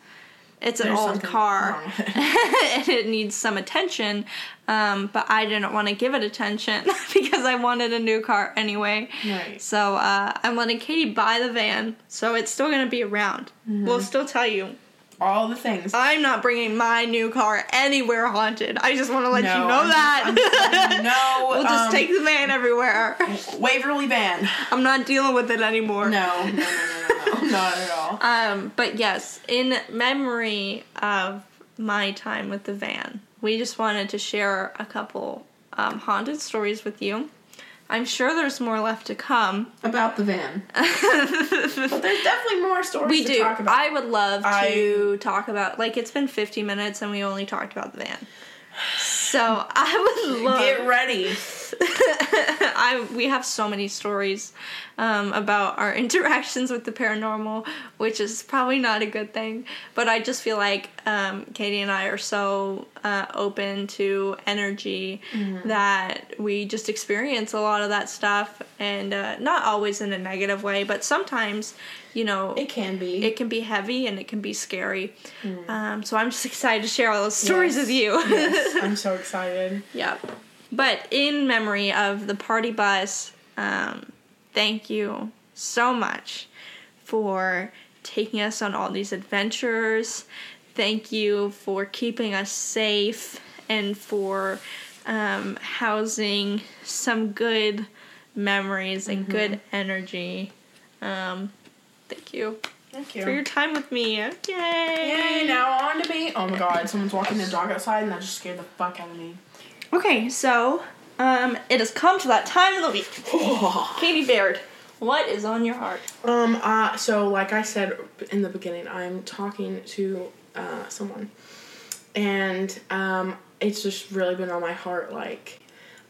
it's an
There's
old car
wrong with it.
and it needs some attention. Um, but I didn't want to give it attention because I wanted a new car anyway.
Right.
So uh, I'm letting Katie buy the van, so it's still gonna be around.
Mm-hmm.
We'll still tell you.
All the things.
I'm not bringing my new car anywhere haunted. I just want to let
No,
you know
I'm
that.
Just letting
we'll just
um,
take the van everywhere.
Waverly van.
I'm not dealing with it anymore.
No, no, no, no, no, no, not at all.
Um, but yes, in memory of my time with the van, we just wanted to share a couple um, haunted stories with you. I'm sure there's more left to come.
About the van. but there's definitely more stories
we
to
do.
talk about.
I would love
I-
to talk about like it's been 50 minutes and we only talked about the van. So I would love.
Get ready.
I we have so many stories um, about our interactions with the paranormal, which is probably not a good thing. But I just feel like um, Katie and I are so uh, open to energy that we just experience a lot of that stuff, and uh, not always in a negative way, but sometimes, you know,
It can be.
it can be heavy and it can be scary. Um, so I'm just excited to share all those stories with you.
yes, I'm so excited.
Yep. But in memory of the party bus, um, thank you so much for taking us on all these adventures. Thank you for keeping us safe and for um, housing some good memories and good energy. Um, thank you
Thank you.
for your time with me. Yay!
Yay, now on to me. Oh my god, someone's walking their dog outside and that just scared the fuck out of me.
Okay, so um, it has come to that time of the week. Katie Baird, what is on your heart?
Um, uh, so like I said in the beginning, I'm talking to uh, someone, and um, it's just really been on my heart. Like,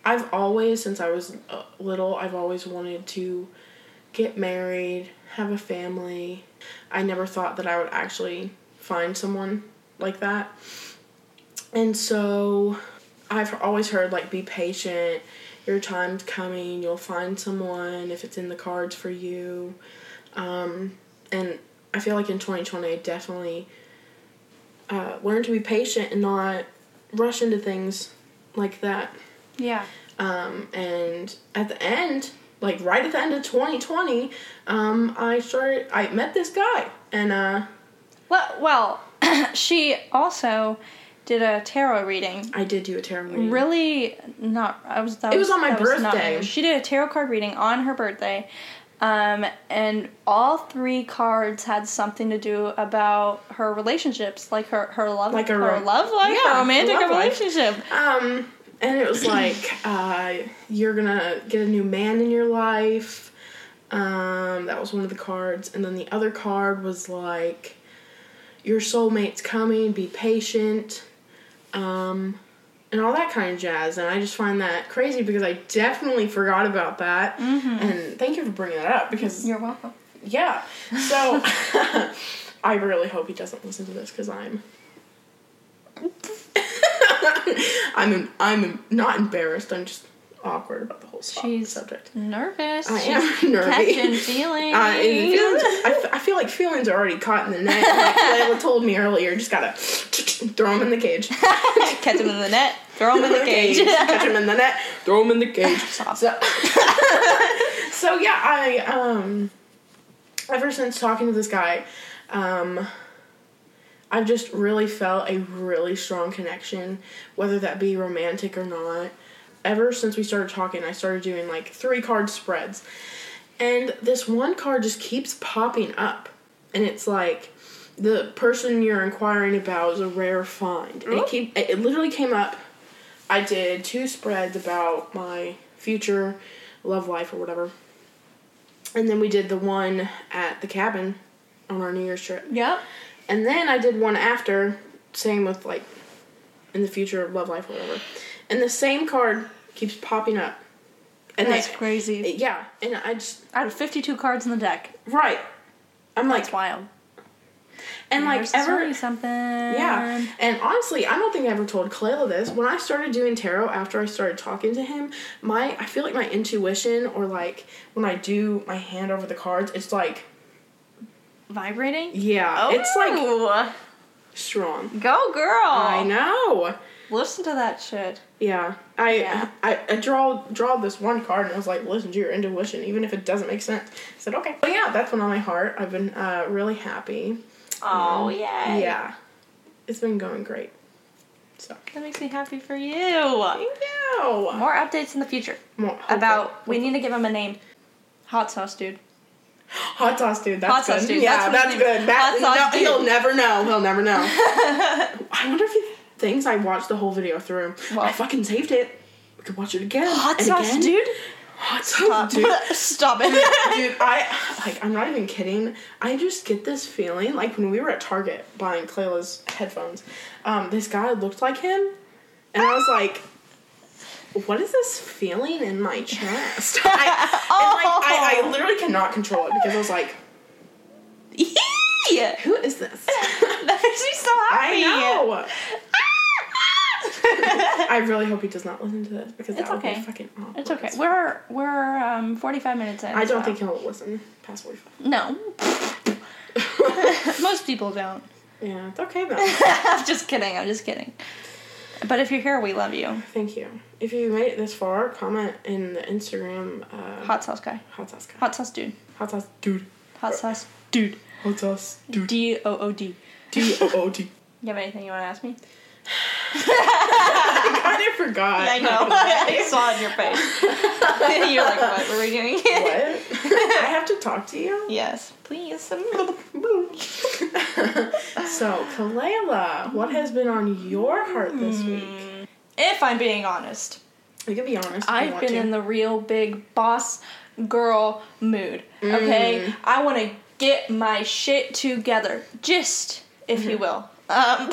I've always, since I was uh, little, I've always wanted to get married, have a family. I never thought that I would actually find someone like that. And so I've always heard like be patient, your time's coming, you'll find someone if it's in the cards for you. Um, and I feel like in 2020 I definitely uh, learned to be patient and not rush into things like that.
Yeah.
Um, and at the end, like right at the end of 2020, um, I started, I met this guy. And uh,
Well, well, she also did a tarot reading.
I did do a tarot reading.
Really, not. I was. That
It was on my birthday.
she did a tarot card reading on her birthday, um, and all three cards had something to do about her relationships, like her her love,
Like a
her love life,
Yeah,
her romantic
love life.
relationship.
Um, and it was like, uh, you're gonna get a new man in your life. Um, that was one of the cards. And then the other card was like, your soulmate's coming, be patient. Um, and all that kind of jazz. And I just find that crazy because I definitely forgot about that. And thank you for bringing that up because,
You're welcome.
yeah. So, I really hope he doesn't listen to this because I'm. I'm I'm not embarrassed. I'm just awkward about the whole
She's
subject.
Nervous.
I
She's
am nervy.
Catching feelings.
Uh, feelings, I, f- I feel like feelings are already caught in the net. Like Layla told me earlier, just gotta throw them in the cage.
Catch him in the net. Throw him in the cage.
Catch them in the net. Throw them in the cage.
Stop.
So, so yeah, I um, ever since talking to this guy, um, I've just really felt a really strong connection, whether that be romantic or not. Ever since we started talking, I started doing like three card spreads, and this one card just keeps popping up, and it's like the person you're inquiring about is a rare find. And it keep it literally came up. I did two spreads about my future love life or whatever. And then we did the one at the cabin on our New Year's trip.
Yep.
And then I did one after, same with like in the future love life whatever. And the same card keeps popping up. And
That's
they-
crazy.
Yeah, and I just
Out of 52 cards in the deck.
right. I'm like
That's wild.
and like ever
something.
Yeah, and honestly, I don't think I ever told Kalela this. When I started doing tarot after I started talking to him, my I feel like my intuition or like when I do my hand over the cards, it's like
Vibrating?
yeah, it's like
Oh,
strong.
Go girl!
I know.
Listen to that shit.
Yeah, I,
Yeah.
I I draw draw this one card and I was like, listen to your intuition, even if it doesn't make sense. I said okay. But yeah, that's been on my heart. I've been uh, really happy.
Oh, yeah.
Yeah, it's been going great. So
That makes me happy for you.
thank you.
More updates in the future
More-
about, we need to give him a name. Hot sauce dude.
Hot sauce dude, that's
Hot sauce
good.
dude,
Yeah,
that's
that's,
what his name-
good. That,
Hot sauce
no,
dude.
He'll never know. He'll never know. I wonder if he thinks I watched the whole video through.
Well-
I fucking saved it. We could watch it again.
Hot
and
sauce
again.
dude?
Hot
Stop.
dude.
Stop it.
Dude, I like I'm not even kidding. I just get this feeling like when we were at Target buying Kalela's headphones, um, this guy looked like him, and I was like, "What is this feeling in my chest?" I, and like I, I literally cannot control it because I was like,
yeah.
"Who is this?"
That makes me so happy.
I know. I really hope he does not listen to this because
It's
that would be fucking awkward.
It's okay. We're we're um 45 minutes in.
I don't
so-
think he'll listen past forty five.
No. Most people don't.
Yeah, it's okay though.
I'm just kidding. I'm just kidding. But if you're here, we love you.
Thank you. If you made it this far, comment in the Instagram. Uh,
Hot sauce guy.
hot sauce guy.
Hot sauce dude.
Hot sauce dude.
Hot sauce dude.
Hot sauce dude.
D O O D.
D O O D.
You have anything you want to ask me?
I kind of forgot.
I know. I saw it in your face. You're like, what were we doing?
what? I have to talk to you.
Yes, please.
so, Kalela, what has been on your heart this hmm. week?
If I'm being honest,
You can be honest.
I've been
to.
in the real big boss girl mood. Okay, mm. I want to get my shit together, just if you mm-hmm. will. Um,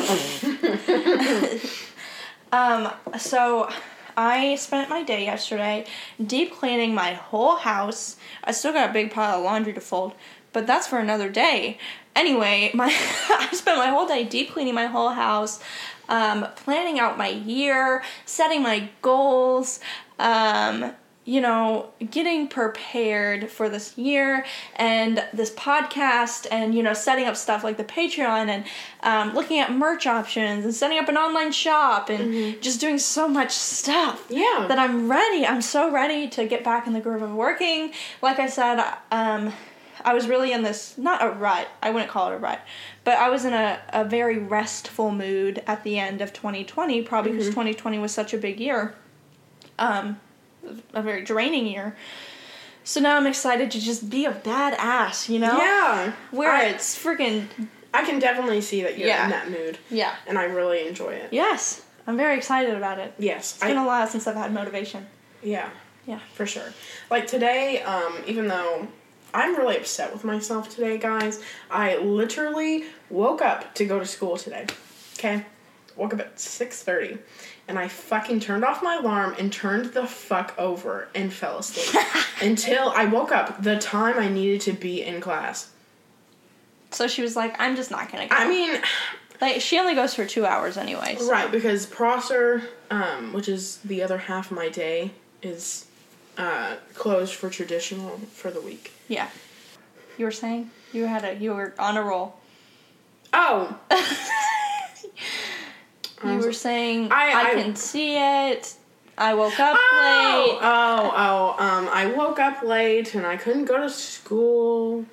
um, so I spent my day yesterday deep cleaning my whole house. I still got a big pile of laundry to fold, but that's for another day. Anyway, my I spent my whole day deep cleaning my whole house, um, planning out my year, setting my goals, um, you know, getting prepared for this year and this podcast, and you know, setting up stuff like the Patreon and um, looking at merch options and setting up an online shop and just doing so much stuff
Yeah.
that I'm ready. I'm so ready to get back in the groove of working. Like I said, um, I was really in this not a rut. I wouldn't call it a rut, but I was in a, a very restful mood at the end of 2020, probably because 2020 was such a big year, um, a very draining year. So now I'm excited to just be a badass, you know?
Yeah.
Where
I,
it's freaking
I can definitely see that you're
Yeah.
in that mood,
yeah.
and I really enjoy it.
Yes, I'm very excited about it.
Yes.
It's been a while since I've had motivation.
yeah.
Yeah.
For sure. Like today, um, even though I'm really upset with myself today, guys, I literally woke up to go to school today. Okay? Woke up at 6.30 and I fucking turned off my alarm and turned the fuck over and fell asleep until I woke up the time I needed to be in class.
So she was like, I'm just not gonna go.
I mean,
Like she only goes for two hours anyways.
right, because Prosser, um, which is the other half of my day, is uh, closed for traditional for the week.
Yeah. You were saying you had a you were on a roll.
Oh,
You were saying
I-
I,
I-
can see it. I woke up
Oh,
late.
oh, oh. Um, I woke up late and I couldn't go to school.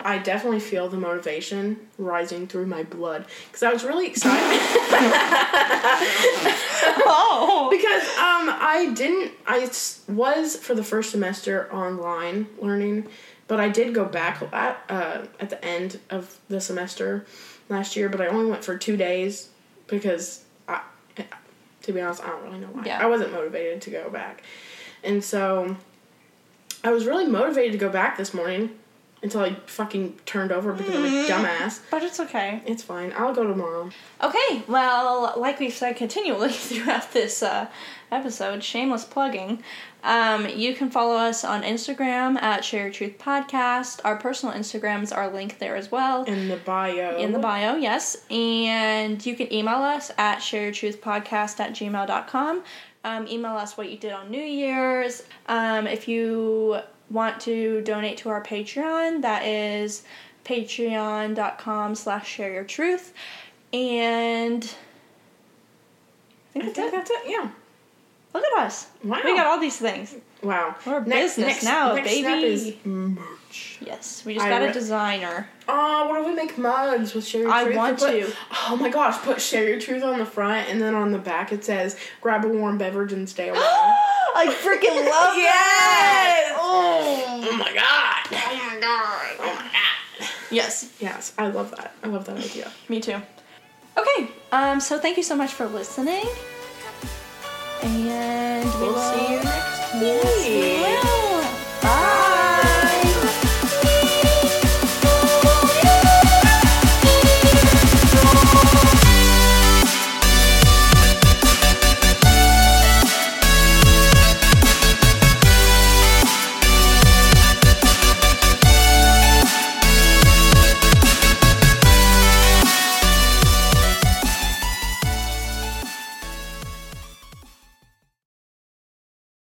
I definitely feel the motivation rising through my blood because I was really excited
Oh.
because um I didn't I was for the first semester online learning, but I did go back at uh, at the end of the semester last year, but I only went for two days because to be honest, I don't really know why.
Yeah.
I wasn't motivated to go back, and so I was really motivated to go back this morning until I fucking turned over because I'm a dumbass.
But it's okay.
It's fine. I'll go tomorrow.
Okay, well, like we've said continually throughout this uh, episode, shameless plugging. Um, you can follow us on Instagram at Share Your Truth Podcast. Our personal Instagrams are linked there as well.
In the bio.
in the bio, yes. And you can email us at shareyourtruthpodcast at gmail.com. Um, email us what you did on New Year's. Um, if you want to donate to our Patreon, that is patreon.com slash share your truth. And I think
I
that's
think
it.
that's it. Yeah.
Look at us.
Wow.
We got all these things.
Wow.
We're a business now,
next
baby.
Merch.
Yes, we just
I
got a designer.
Oh, what if we make mugs with Share Your
I
Truth?
want
Put-
to.
Oh my gosh, put Share Your Truth on the front and then on the back it says, grab a warm beverage and stay away.
I freaking love it!
Yes!
Oh.
oh my god! Oh my god! Oh my god!
Yes,
Yes, I love that. I love that idea.
me too. Okay, um, so thank you so much for listening. And we
We'll see you next
Yes, we
week.
will.